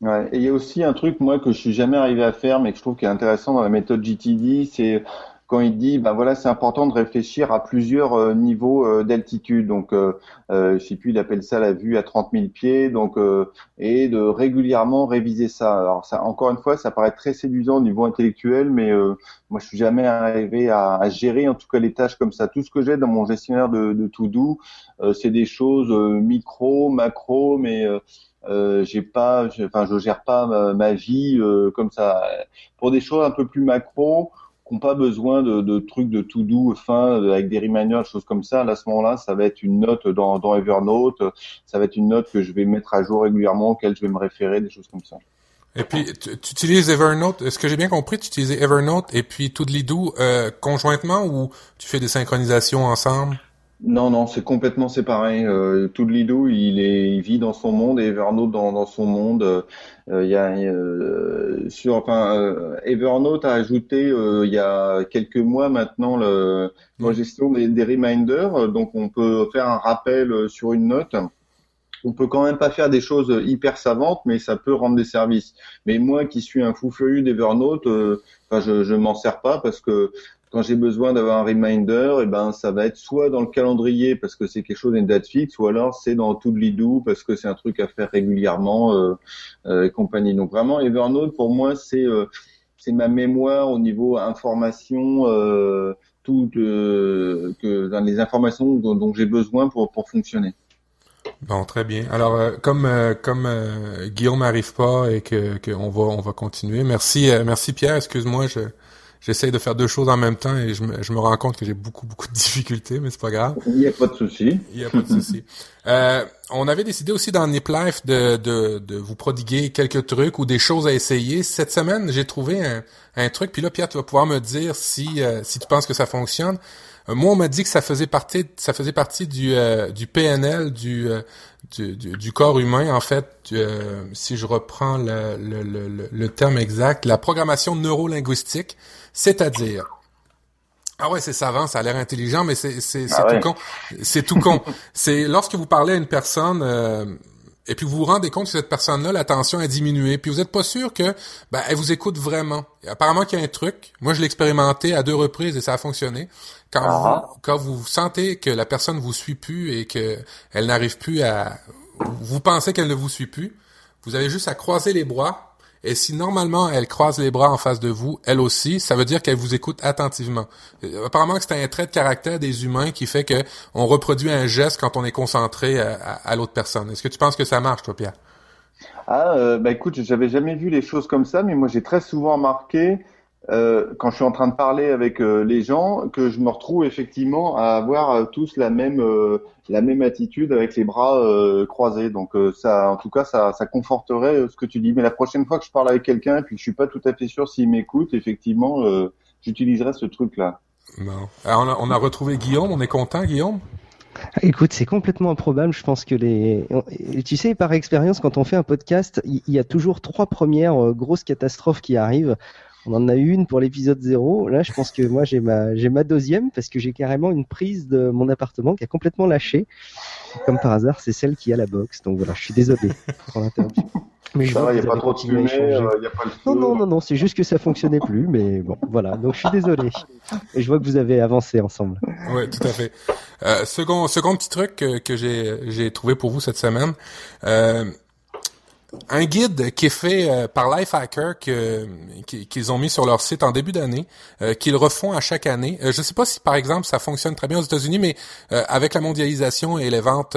Ouais. Et il y a aussi un truc, moi, que je suis jamais arrivé à faire, mais que je trouve qui est intéressant dans la méthode GTD, c'est quand il dit, ben voilà, c'est important de réfléchir à plusieurs euh, niveaux euh, d'altitude. Donc, euh, euh, je sais plus, il appelle ça la vue à 30 000 pieds. Donc, et de régulièrement réviser ça. Alors, ça, encore une fois, ça paraît très séduisant au niveau intellectuel, mais moi, je suis jamais arrivé à, gérer, en tout cas, les tâches comme ça. Tout ce que j'ai dans mon gestionnaire de, de to do, c'est des choses micro, macro, mais euh, j'ai pas, enfin, je gère pas ma, vie euh, comme ça. Pour des choses un peu plus macro, qui n'ont pas besoin de, de, trucs de tout doux, fin, avec des reminders, choses comme ça. Là, à ce moment-là, ça va être une note dans, dans Evernote, ça va être une note que je vais mettre à jour régulièrement, auquel je vais me référer, des choses comme ça. Et puis, tu, utilises Evernote? Est-ce que j'ai bien compris? Tu utilises Evernote et puis Toodly-Doo euh, conjointement ou tu fais des synchronisations ensemble? Non, non, c'est complètement séparé. Euh, tout Lido, il est, il vit dans son monde et Evernote dans, dans son monde. Euh, il y a euh, sur, enfin, euh, Evernote a ajouté il y a quelques mois maintenant le, la gestion des, des, reminders. Donc, on peut faire un rappel sur une note. On peut quand même pas faire des choses hyper savantes, mais ça peut rendre des services. Mais moi, qui suis un fou furieux d'Evernote, enfin, je, je m'en sers pas parce que quand j'ai besoin d'avoir un reminder, et eh ben ça va être soit dans le calendrier parce que c'est quelque chose d'une date fixe, ou alors c'est dans Toodly-Doo parce que c'est un truc à faire régulièrement euh, euh, et compagnie. Donc vraiment Evernote pour moi c'est euh, c'est ma mémoire au niveau information, euh, tout euh, que dans les informations dont, j'ai besoin pour pour fonctionner. Bon, très bien. Alors, comme comme Guillaume n'arrive pas et que qu'on va on va continuer. Merci merci Pierre. Excuse-moi, je j'essaye de faire deux choses en même temps et je me, je me rends compte que j'ai beaucoup, beaucoup de difficultés, mais c'est pas grave. Il n'y a pas de souci. Il n'y a pas de souci. Euh, on avait décidé aussi dans Nip Life de, de, de vous prodiguer quelques trucs ou des choses à essayer. Cette semaine, j'ai trouvé un, un truc, puis là, Pierre, tu vas pouvoir me dire si, euh, si tu penses que ça fonctionne. Euh, moi, on m'a dit que ça faisait partie, ça faisait partie du, euh, du PNL, du, du, du, corps humain, en fait, si je reprends le, le, le, le terme exact, la programmation neurolinguistique, c'est-à-dire ah ouais, c'est savant, ça a l'air intelligent, mais c'est c'est ah tout con. C'est tout con. c'est lorsque vous parlez à une personne euh, et puis vous vous rendez compte que cette personne-là, l'attention a diminué, puis vous êtes pas sûr que ben, elle vous écoute vraiment. apparemment qu'il y a un truc. Moi, je l'ai expérimenté à deux reprises et ça a fonctionné. Quand ah. vous, quand vous sentez que la personne vous suit plus et que elle n'arrive plus à vous pensez qu'elle ne vous suit plus, vous avez juste à croiser les bras et si normalement elle croise les bras en face de vous, elle aussi, ça veut dire qu'elle vous écoute attentivement. Euh, apparemment c'est un trait de caractère des humains qui fait que on reproduit un geste quand on est concentré à, l'autre personne. Est-ce que tu penses que ça marche, toi, Pierre? Ah, euh, bah écoute, j'avais jamais vu les choses comme ça, mais moi j'ai très souvent remarqué euh, quand je suis en train de parler avec euh, les gens, que je me retrouve effectivement à avoir euh, tous la même la même attitude avec les bras croisés. Donc ça, en tout cas, ça, ça conforterait ce que tu dis. Mais la prochaine fois que je parle avec quelqu'un et puis que je suis pas tout à fait sûr s'il m'écoute, effectivement, j'utiliserai ce truc-là. Bon. on, a, on a retrouvé Guillaume. On est content, Guillaume? Écoute, c'est complètement improbable. Je pense que les, tu sais, par expérience, quand on fait un podcast, il y a toujours trois premières grosses catastrophes qui arrivent. On en a eu une pour l'épisode 0. Là, je pense que moi, j'ai ma, j'ai ma deuxième parce que j'ai carrément une prise de mon appartement qui a complètement lâché. Comme par hasard, c'est celle qui a la box. Donc voilà, je suis désolé pour l'interruption. Mais je vois, il n'y a pas trop de fumée, euh, y a pas Non, non, non, non, c'est juste que ça fonctionnait plus, mais bon, voilà. Donc je suis désolé. Et je vois que vous avez avancé ensemble. Oui, tout à fait. Euh, second, second petit truc que, que j'ai, j'ai trouvé pour vous cette semaine. Euh, un guide qui est fait euh, par Lifehacker qu'ils ont mis sur leur site en début d'année, euh, qu'ils refont à chaque année. Euh, je ne sais pas si par exemple ça fonctionne très bien aux États-Unis, mais avec la mondialisation et les ventes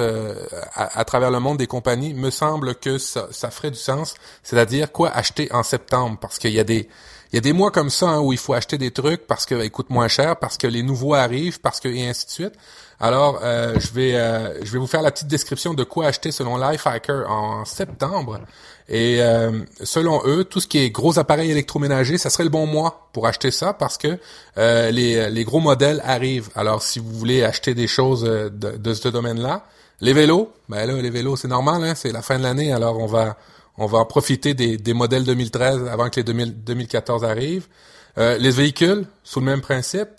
à, travers le monde des compagnies, me semble que ça, ça ferait du sens. C'est-à-dire quoi acheter en septembre, parce qu'il y a des il y a des mois comme ça hein, où il faut acheter des trucs parce qu'ils coûtent moins cher, parce que les nouveaux arrivent, parce que et ainsi de suite. Alors, euh, je vais euh, je vais vous faire la petite description de quoi acheter selon Lifehacker en septembre. Et euh, selon eux, tout ce qui est gros appareils électroménagers, ça serait le bon mois pour acheter ça parce que les, les gros modèles arrivent. Alors, si vous voulez acheter des choses de, de ce domaine-là, les vélos, ben là, les vélos, c'est normal, hein, c'est la fin de l'année, alors on va on va en profiter des, des modèles 2013 avant que les 2014 arrivent. les véhicules, sous le même principe.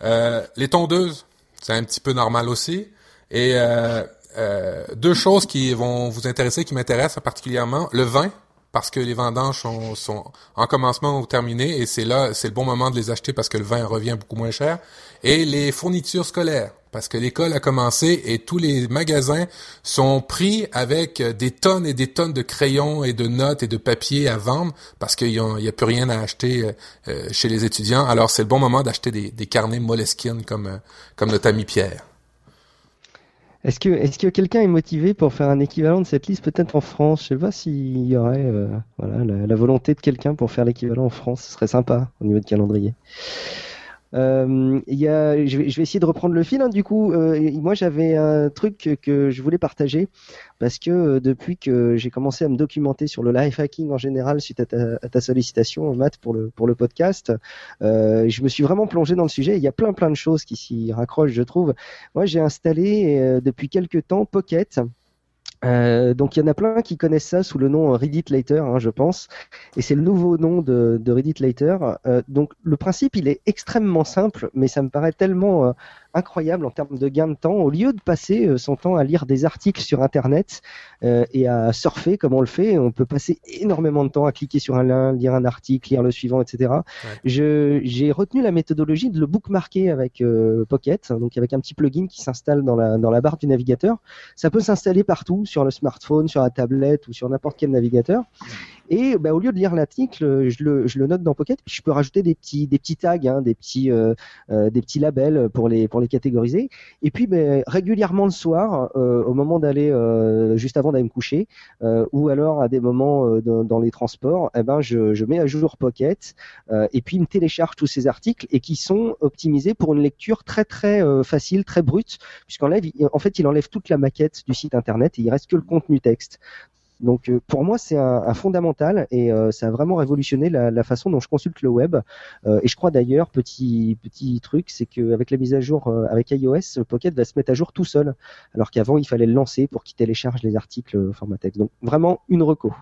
les tondeuses, c'est un petit peu normal aussi. Et euh, euh, deux choses qui vont vous intéresser, qui m'intéressent particulièrement, le vin, parce que les vendanges sont, sont en commencement ou terminées, et c'est là, c'est le bon moment de les acheter parce que le vin revient beaucoup moins cher. Et les fournitures scolaires, parce que l'école a commencé et tous les magasins sont pris avec des tonnes et des tonnes de crayons et de notes et de papier à vendre parce qu'il n'y a, plus rien à acheter euh, euh, chez les étudiants. Alors c'est le bon moment d'acheter des, carnets Moleskine comme, euh, comme notre ami Pierre. Est-ce que, est-ce que quelqu'un est motivé pour faire un équivalent de cette liste peut-être en France? Je sais pas s'il y aurait voilà, la, la, volonté de quelqu'un pour faire l'équivalent en France. Ce serait sympa au niveau de calendrier. Euh, y a, je, vais, je vais essayer de reprendre le fil. Hein, du coup, euh, moi j'avais un truc que, je voulais partager parce que euh, depuis que j'ai commencé à me documenter sur le life hacking en général suite à ta, à ta sollicitation, Matt, pour le pour le podcast, euh, je me suis vraiment plongé dans le sujet. Il y a plein plein de choses qui s'y raccrochent, je trouve. Moi, j'ai installé euh, depuis quelques temps Pocket. Euh, donc il y en a plein qui connaissent ça sous le nom Reddit Later, hein, je pense, et c'est le nouveau nom de, Reddit Later. Euh, donc le principe il est extrêmement simple, mais ça me paraît tellement euh, incroyable en termes de gain de temps. Au lieu de passer euh, son temps à lire des articles sur Internet euh, et à surfer comme on le fait, on peut passer énormément de temps à cliquer sur un lien, lire un article, lire le suivant, etc. Je, j'ai retenu la méthodologie de le bookmarker avec euh, Pocket, donc avec un petit plugin qui s'installe dans la, dans la barre du navigateur. Ça peut s'installer partout, sur le smartphone, sur la tablette ou sur n'importe quel navigateur. Et bah, au lieu de lire l'article, je le, je le note dans Pocket. Je peux rajouter des petits, des petits tags, hein, des petits, euh, euh, des petits labels pour les, pour les catégoriser. Et puis bah, régulièrement le soir, euh, au moment d'aller, euh, juste avant d'aller me coucher, ou alors à des moments dans, dans les transports, eh ben je, je mets à jour Pocket. et puis il me télécharge tous ces articles et qui sont optimisés pour une lecture très très facile, très brute, puisqu'enlève, en fait, il enlève toute la maquette du site internet et il reste que le contenu texte. Donc euh, pour moi c'est un, fondamental et euh, ça a vraiment révolutionné la, la, façon dont je consulte le web. Euh, et je crois d'ailleurs petit petit truc, c'est qu'avec la mise à jour avec iOS, Pocket va se mettre à jour tout seul, alors qu'avant il fallait le lancer pour qu'il télécharge les articles format texte. Donc vraiment une reco.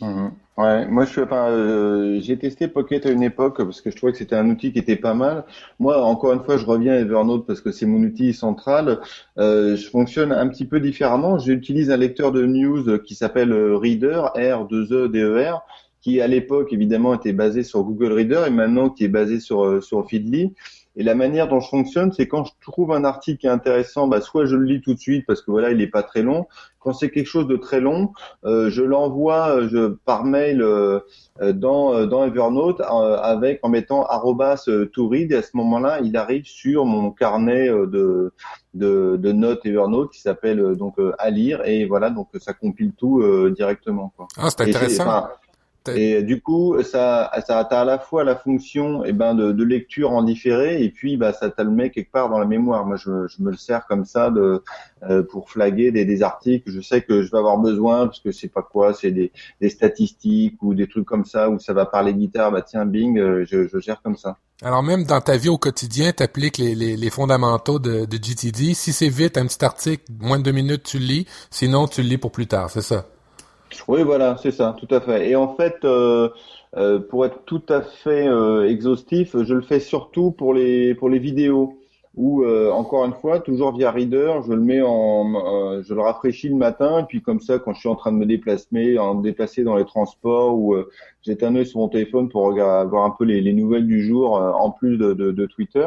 Mmh. Ouais, moi je suis enfin, euh, j'ai testé Pocket à une époque parce que je trouvais que c'était un outil qui était pas mal. Moi, encore une fois, je reviens à Evernote parce que c'est mon outil central. Euh, je fonctionne un petit peu différemment. J'utilise un lecteur de news qui s'appelle euh, Reader, R 2 E D E R, qui à l'époque évidemment était basé sur Google Reader et maintenant qui est basé sur euh, sur Feedly. Et la manière dont je fonctionne, c'est quand je trouve un article qui est intéressant, bah, soit je le lis tout de suite parce que voilà, il n'est pas très long. Quand c'est quelque chose de très long, euh, je l'envoie euh, je, par mail euh, dans, euh, dans Evernote euh, avec en mettant arrobas to read et à ce moment-là, il arrive sur mon carnet de, de, de notes Evernote qui s'appelle donc à lire et voilà, donc ça compile tout directement. Quoi. Ah, c'est intéressant. Et du coup, ça, ça a à la fois la fonction eh ben, de, de, lecture en différé et puis bah, ça te le met quelque part dans la mémoire. Moi, je, je me le sers comme ça de, euh, pour flaguer des, des, articles. Je sais que je vais avoir besoin parce que c'est pas quoi, c'est des, des, statistiques ou des trucs comme ça où ça va parler guitare. Bah tiens, bing, euh, je, je gère comme ça. Alors même dans ta vie au quotidien, tu appliques les, les, les, fondamentaux de, de GTD. Si c'est vite, un petit article, moins de deux minutes, tu le lis. Sinon, tu le lis pour plus tard, c'est ça? Oui, voilà, c'est ça, tout à fait. Et en fait, euh, euh, pour être tout à fait euh, exhaustif, je le fais surtout pour les pour les vidéos. Ou euh, encore une fois, toujours via Reader, je le mets en, euh, je le rafraîchis le matin, et puis comme ça, quand je suis en train de me déplacer, en me déplacer dans les transports, ou j'ai un œil sur mon téléphone pour regarder, voir un peu les, les nouvelles du jour, en plus de, de, de, Twitter.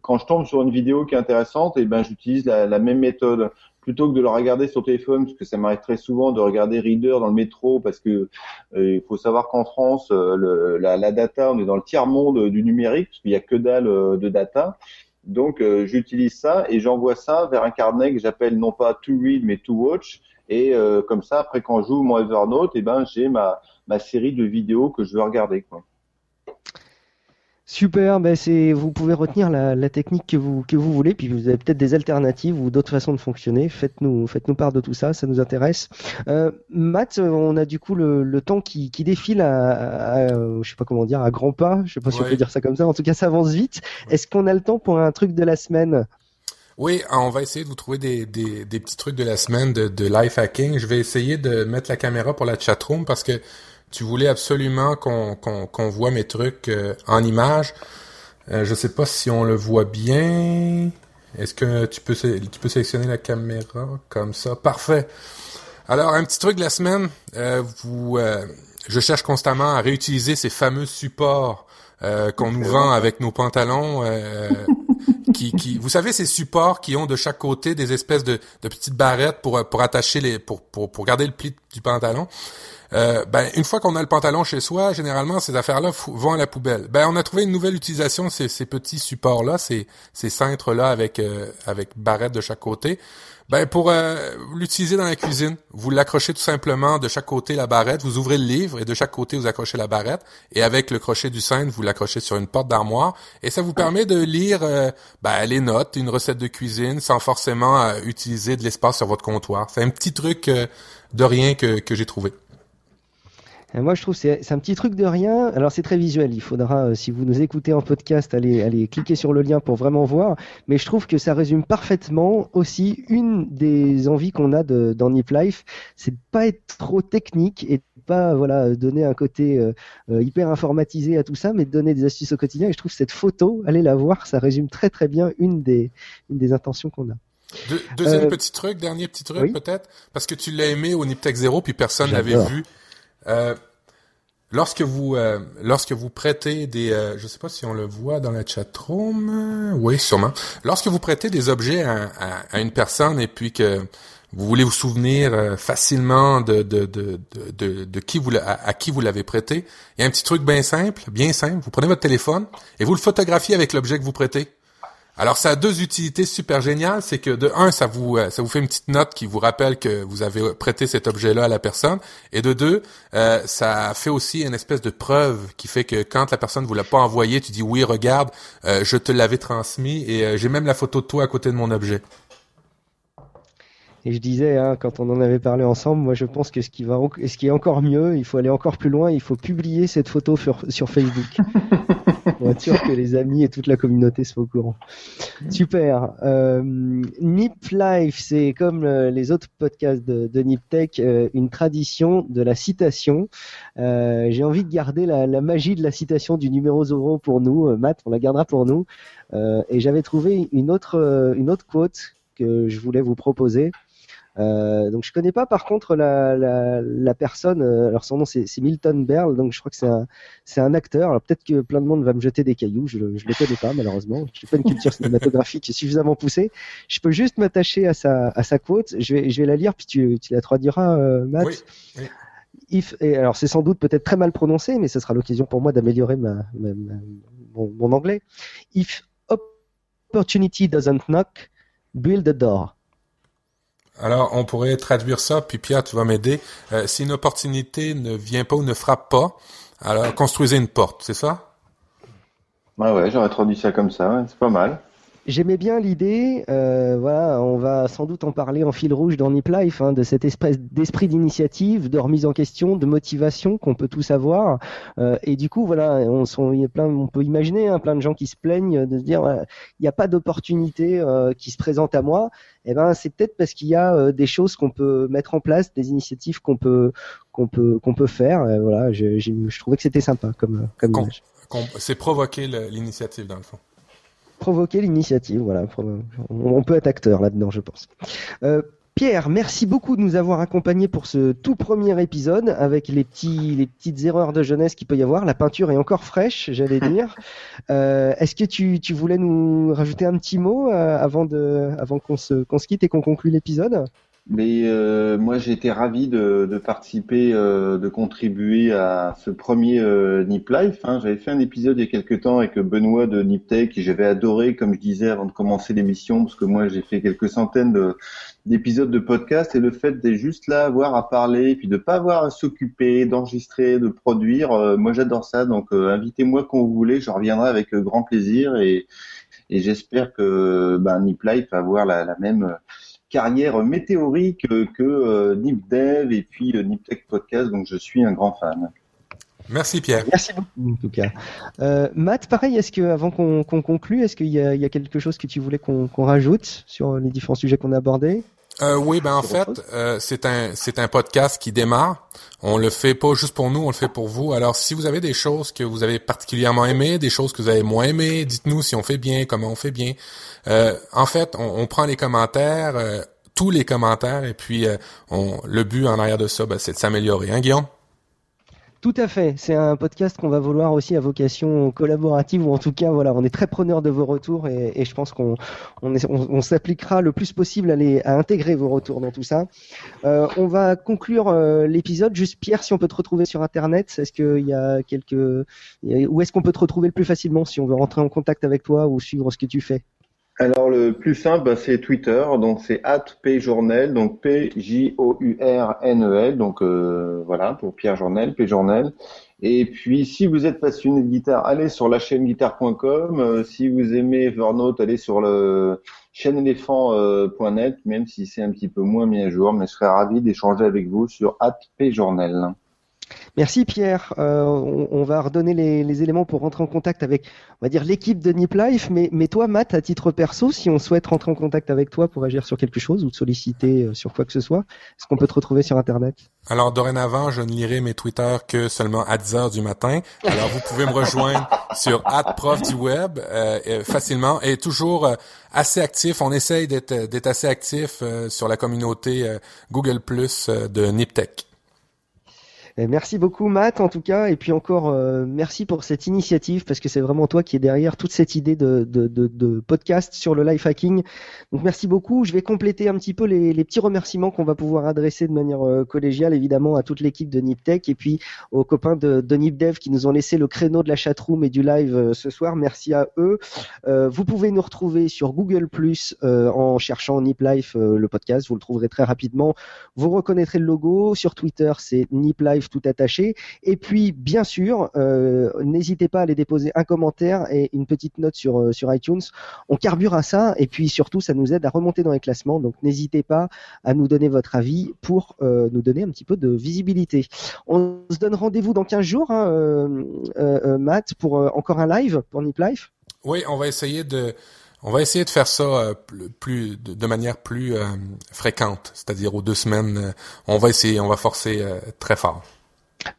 Quand je tombe sur une vidéo qui est intéressante, et eh ben j'utilise la, la même méthode plutôt que de le regarder sur téléphone, parce que ça m'arrive très souvent de regarder Reader dans le métro, parce que euh, il faut savoir qu'en France, euh, le, la, la, data, on est dans le tiers monde du numérique, parce qu'il n'y a que dalle euh, de data. Donc euh, j'utilise ça et j'envoie ça vers un carnet que j'appelle non pas to read mais to watch. Et euh, comme ça, après quand j'ouvre mon Evernote, et eh ben j'ai ma, ma série de vidéos que je veux regarder. Quoi. Super, ben c'est vous pouvez retenir la, la, technique que vous que vous voulez, puis vous avez peut-être des alternatives ou d'autres façons de fonctionner. Faites-nous faites-nous part de tout ça, ça nous intéresse. Euh, Matt, on a du coup le, le temps qui, qui défile à, je sais pas comment dire à grands pas, je sais pas si ouais. on peut dire ça comme ça. En tout cas, ça avance vite. Est-ce qu'on a le temps pour un truc de la semaine? Oui, on va essayer de vous trouver des, des, des petits trucs de la semaine de, de life hacking. Je vais essayer de mettre la caméra pour la chatroom parce que tu voulais absolument qu'on qu'on qu'on voit mes trucs euh, en image. Euh, je sais pas si on le voit bien. Est-ce que tu peux tu peux sélectionner la caméra comme ça? Parfait. Alors un petit truc de la semaine. Euh, vous, euh, je cherche constamment à réutiliser ces fameux supports euh, qu'on nous vend avec nos pantalons. qui, qui, vous savez, ces supports qui ont de chaque côté des espèces de, de petites barrettes pour pour attacher les pour pour pour garder le pli du pantalon. Euh, ben, une fois qu'on a le pantalon chez soi, généralement, ces affaires-là vont à la poubelle. Ben, on a trouvé une nouvelle utilisation ces, ces petits supports-là, ces, ces cintres-là avec, euh, avec barrettes de chaque côté. Ben, pour euh, l'utiliser dans la cuisine, vous l'accrochez tout simplement de chaque côté la barrette, vous ouvrez le livre et de chaque côté vous accrochez la barrette et avec le crochet du cintre, vous l'accrochez sur une porte d'armoire et ça vous permet de lire euh, ben, les notes, une recette de cuisine sans forcément euh, utiliser de l'espace sur votre comptoir. C'est un petit truc de rien que, que j'ai trouvé. Moi, je trouve c'est c'est un petit truc de rien. Alors, c'est très visuel. Il faudra, euh, si vous nous écoutez en podcast, aller, aller cliquer sur le lien pour vraiment voir. Mais je trouve que ça résume parfaitement aussi une des envies qu'on a de, dans Nip Life, c'est de pas être trop technique et de pas voilà donner un côté euh, euh, hyper informatisé à tout ça, mais de donner des astuces au quotidien. Et je trouve cette photo, allez la voir, ça résume très très bien une des une des intentions qu'on a. De, deuxième petit truc, dernier petit truc oui? peut-être, parce que tu l'as aimé au Niptech 0 puis personne l'avait vu. Euh, lorsque vous euh, lorsque vous prêtez des euh, je sais pas si on le voit dans la chatroom, oui sûrement. Lorsque vous prêtez des objets à, à, à, une personne et puis que vous voulez vous souvenir euh, facilement de, de, de, de, de qui vous à, qui vous l'avez prêté, il y a un petit truc bien simple, bien simple. Vous prenez votre téléphone et vous le photographiez avec l'objet que vous prêtez. Alors ça a deux utilités super géniales, c'est que de un, ça vous euh, ça vous fait une petite note qui vous rappelle que vous avez prêté cet objet-là à la personne, et de deux, euh, ça fait aussi une espèce de preuve qui fait que quand la personne vous l'a pas envoyé, tu dis oui, regarde, je te l'avais transmis et j'ai même la photo de toi à côté de mon objet. Et je disais, hein, quand on en avait parlé ensemble, moi je pense que ce qui va, ce qui est encore mieux, il faut aller encore plus loin, il faut publier cette photo sur, sur Facebook. pour être sûr que les amis et toute la communauté soient au courant. Super. Euh, Nip Life, c'est comme euh, les autres podcasts de, de Nip Tech, euh, une tradition de la citation. Euh, J'ai envie de garder la, la, magie de la citation du numéro 0 pour nous. Matt, on la gardera pour nous. et j'avais trouvé une autre, une autre quote que je voulais vous proposer. Euh, donc je connais pas par contre la, la, la personne. Euh, alors son nom c'est Milton Berle, donc je crois que c'est un c'est un acteur. Alors peut-être que plein de monde va me jeter des cailloux. Je je le connais pas malheureusement. Je n'ai pas une culture cinématographique suffisamment poussée. Je peux juste m'attacher à sa à sa quote. Je vais je vais la lire puis tu tu la traduiras, euh, Matt. Oui, If, et alors c'est sans doute peut-être très mal prononcé, mais ce sera l'occasion pour moi d'améliorer ma, ma, mon, mon anglais. If opportunity doesn't knock, build a door. Alors, on pourrait traduire ça, puis Pierre, tu vas m'aider. Euh, si une opportunité ne vient pas ou ne frappe pas, alors construisez une porte, c'est ça? Ouais, ouais, j'aurais traduit ça comme ça, c'est pas mal. J'aimais bien l'idée, euh, voilà, on va sans doute en parler en fil rouge dans Nip Life, hein, de cet espèce d'esprit d'initiative, de remise en question, de motivation qu'on peut tous avoir. Euh, et du coup, voilà, on, a plein, on peut imaginer hein, plein de gens qui se plaignent de se dire, il n'y a pas d'opportunité euh, qui se présente à moi. Eh ben, c'est peut-être parce qu'il y a euh, des choses qu'on peut mettre en place, des initiatives qu'on peut qu'on peut qu'on peut faire. voilà, je, je, trouvais que c'était sympa comme comme image. C'est provoquer l'initiative dans le fond provoquer l'initiative. Voilà, on peut être acteur là-dedans, je pense. Euh, Pierre, merci beaucoup de nous avoir accompagnés pour ce tout premier épisode avec les petits, les petites erreurs de jeunesse qu'il peut y avoir. La peinture est encore fraîche, j'allais dire. Euh, Est-ce que tu, tu, voulais nous rajouter un petit mot euh, avant de, avant qu'on se, qu'on se quitte et qu'on conclue l'épisode? Mais euh, moi, j'ai été ravi de, de participer, euh, de contribuer à ce premier euh, Nip Life. Hein. J'avais fait un épisode il y a quelques temps avec Benoît de Nip Tech et j'avais adoré, comme je disais avant de commencer l'émission, parce que moi, j'ai fait quelques centaines de, d'épisodes de podcast et le fait d'être juste là, avoir à parler, puis de pas avoir à s'occuper, d'enregistrer, de produire, euh, moi j'adore ça. Donc invitez-moi quand vous voulez, je reviendrai avec grand plaisir et, et j'espère que ben, Nip Life va avoir la, la même carrière météorique que euh, NipDev et puis euh, NipTech Podcast, donc je suis un grand fan. Merci Pierre. Merci beaucoup en tout cas. Euh, Matt, pareil, est-ce que avant qu'on conclue, est-ce qu'il y, y, a quelque chose que tu voulais qu'on rajoute sur les différents sujets qu'on a abordés? Euh, oui, ben en fait, euh, c'est un c'est un podcast qui démarre. On le fait pas juste pour nous, on le fait pour vous. Alors, si vous avez des choses que vous avez particulièrement aimées, des choses que vous avez moins aimées, dites-nous si on fait bien, comment on fait bien. Euh, en fait, on, prend les commentaires, euh, tous les commentaires, et puis on, le but en arrière de ça, ben, c'est de s'améliorer. Hein, Guillaume? Tout à fait. C'est un podcast qu'on va vouloir aussi à vocation collaborative ou en tout cas, voilà, on est très preneur de vos retours et, je pense qu'on on, on, s'appliquera le plus possible à intégrer vos retours dans tout ça. Euh, on va conclure euh, l'épisode. Juste Pierre, si on peut te retrouver sur Internet, est-ce qu'il y a quelques, où est-ce qu'on peut te retrouver le plus facilement si on veut rentrer en contact avec toi ou suivre ce que tu fais? Alors le plus simple, bah, c'est Twitter, donc c'est @pjournal, donc P J O U R N E L, donc euh, voilà pour Pierre Journel, P Journal. Et puis si vous êtes passionné de guitare, allez sur la chaîne guitare.com. Euh, si vous aimez Evernote, allez sur le chaîne éléphant.net, même si c'est un petit peu moins mis à jour, mais je serais ravi d'échanger avec vous sur @pjournal. Merci Pierre. Euh, on, va redonner les, éléments pour rentrer en contact avec, on va dire, l'équipe de Nip Life. Mais, mais toi, Matt, à titre perso, si on souhaite rentrer en contact avec toi pour agir sur quelque chose ou solliciter euh, sur quoi que ce soit, est-ce qu'on peut te retrouver sur Internet? Alors dorénavant, je ne lirai mes Twitter que seulement à 10 heures du matin. Alors vous pouvez me rejoindre sur @prof du web euh, facilement et toujours assez actif. On essaye d'être assez actif sur la communauté Google Plus de NipTech. Merci beaucoup Matt en tout cas et puis encore euh, merci pour cette initiative parce que c'est vraiment toi qui es derrière toute cette idée de, de, de, podcast sur le life hacking. Donc merci beaucoup. Je vais compléter un petit peu les, les petits remerciements qu'on va pouvoir adresser de manière euh, collégiale évidemment à toute l'équipe de Niptech et puis aux copains de, de Nipdev qui nous ont laissé le créneau de la chatroom et du live euh, ce soir. Merci à eux. vous pouvez nous retrouver sur Google Plus en cherchant Nip Life le podcast. Vous le trouverez très rapidement. Vous reconnaîtrez le logo. Sur Twitter c'est Nip Life tout attaché. Et puis, bien sûr, euh, n'hésitez pas à aller déposer un commentaire et une petite note sur, euh, sur iTunes. On carbure à ça et puis surtout, ça nous aide à remonter dans les classements. Donc, n'hésitez pas à nous donner votre avis pour euh, nous donner un petit peu de visibilité. On se donne rendez-vous dans 15 jours, hein, Matt, pour encore un live pour Nip Life? Oui, on va essayer de on va essayer de faire ça plus de, manière plus fréquente, c'est-à-dire aux deux semaines. On va essayer, on va forcer très fort.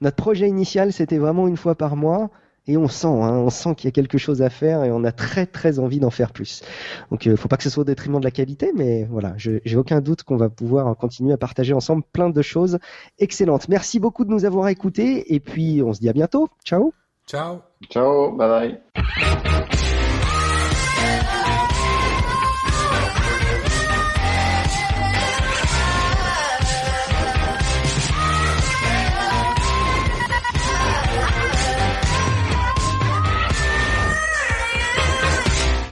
Notre projet initial, c'était vraiment une fois par mois. Et on sent, hein, on sent qu'il y a quelque chose à faire et on a très très envie d'en faire plus. Donc, il faut pas que ce soit au détriment de la qualité, mais voilà, j'ai aucun doute qu'on va pouvoir continuer à partager ensemble plein de choses excellentes. Merci beaucoup de nous avoir écoutés et puis on se dit à bientôt. Ciao. Ciao. Ciao. Bye bye.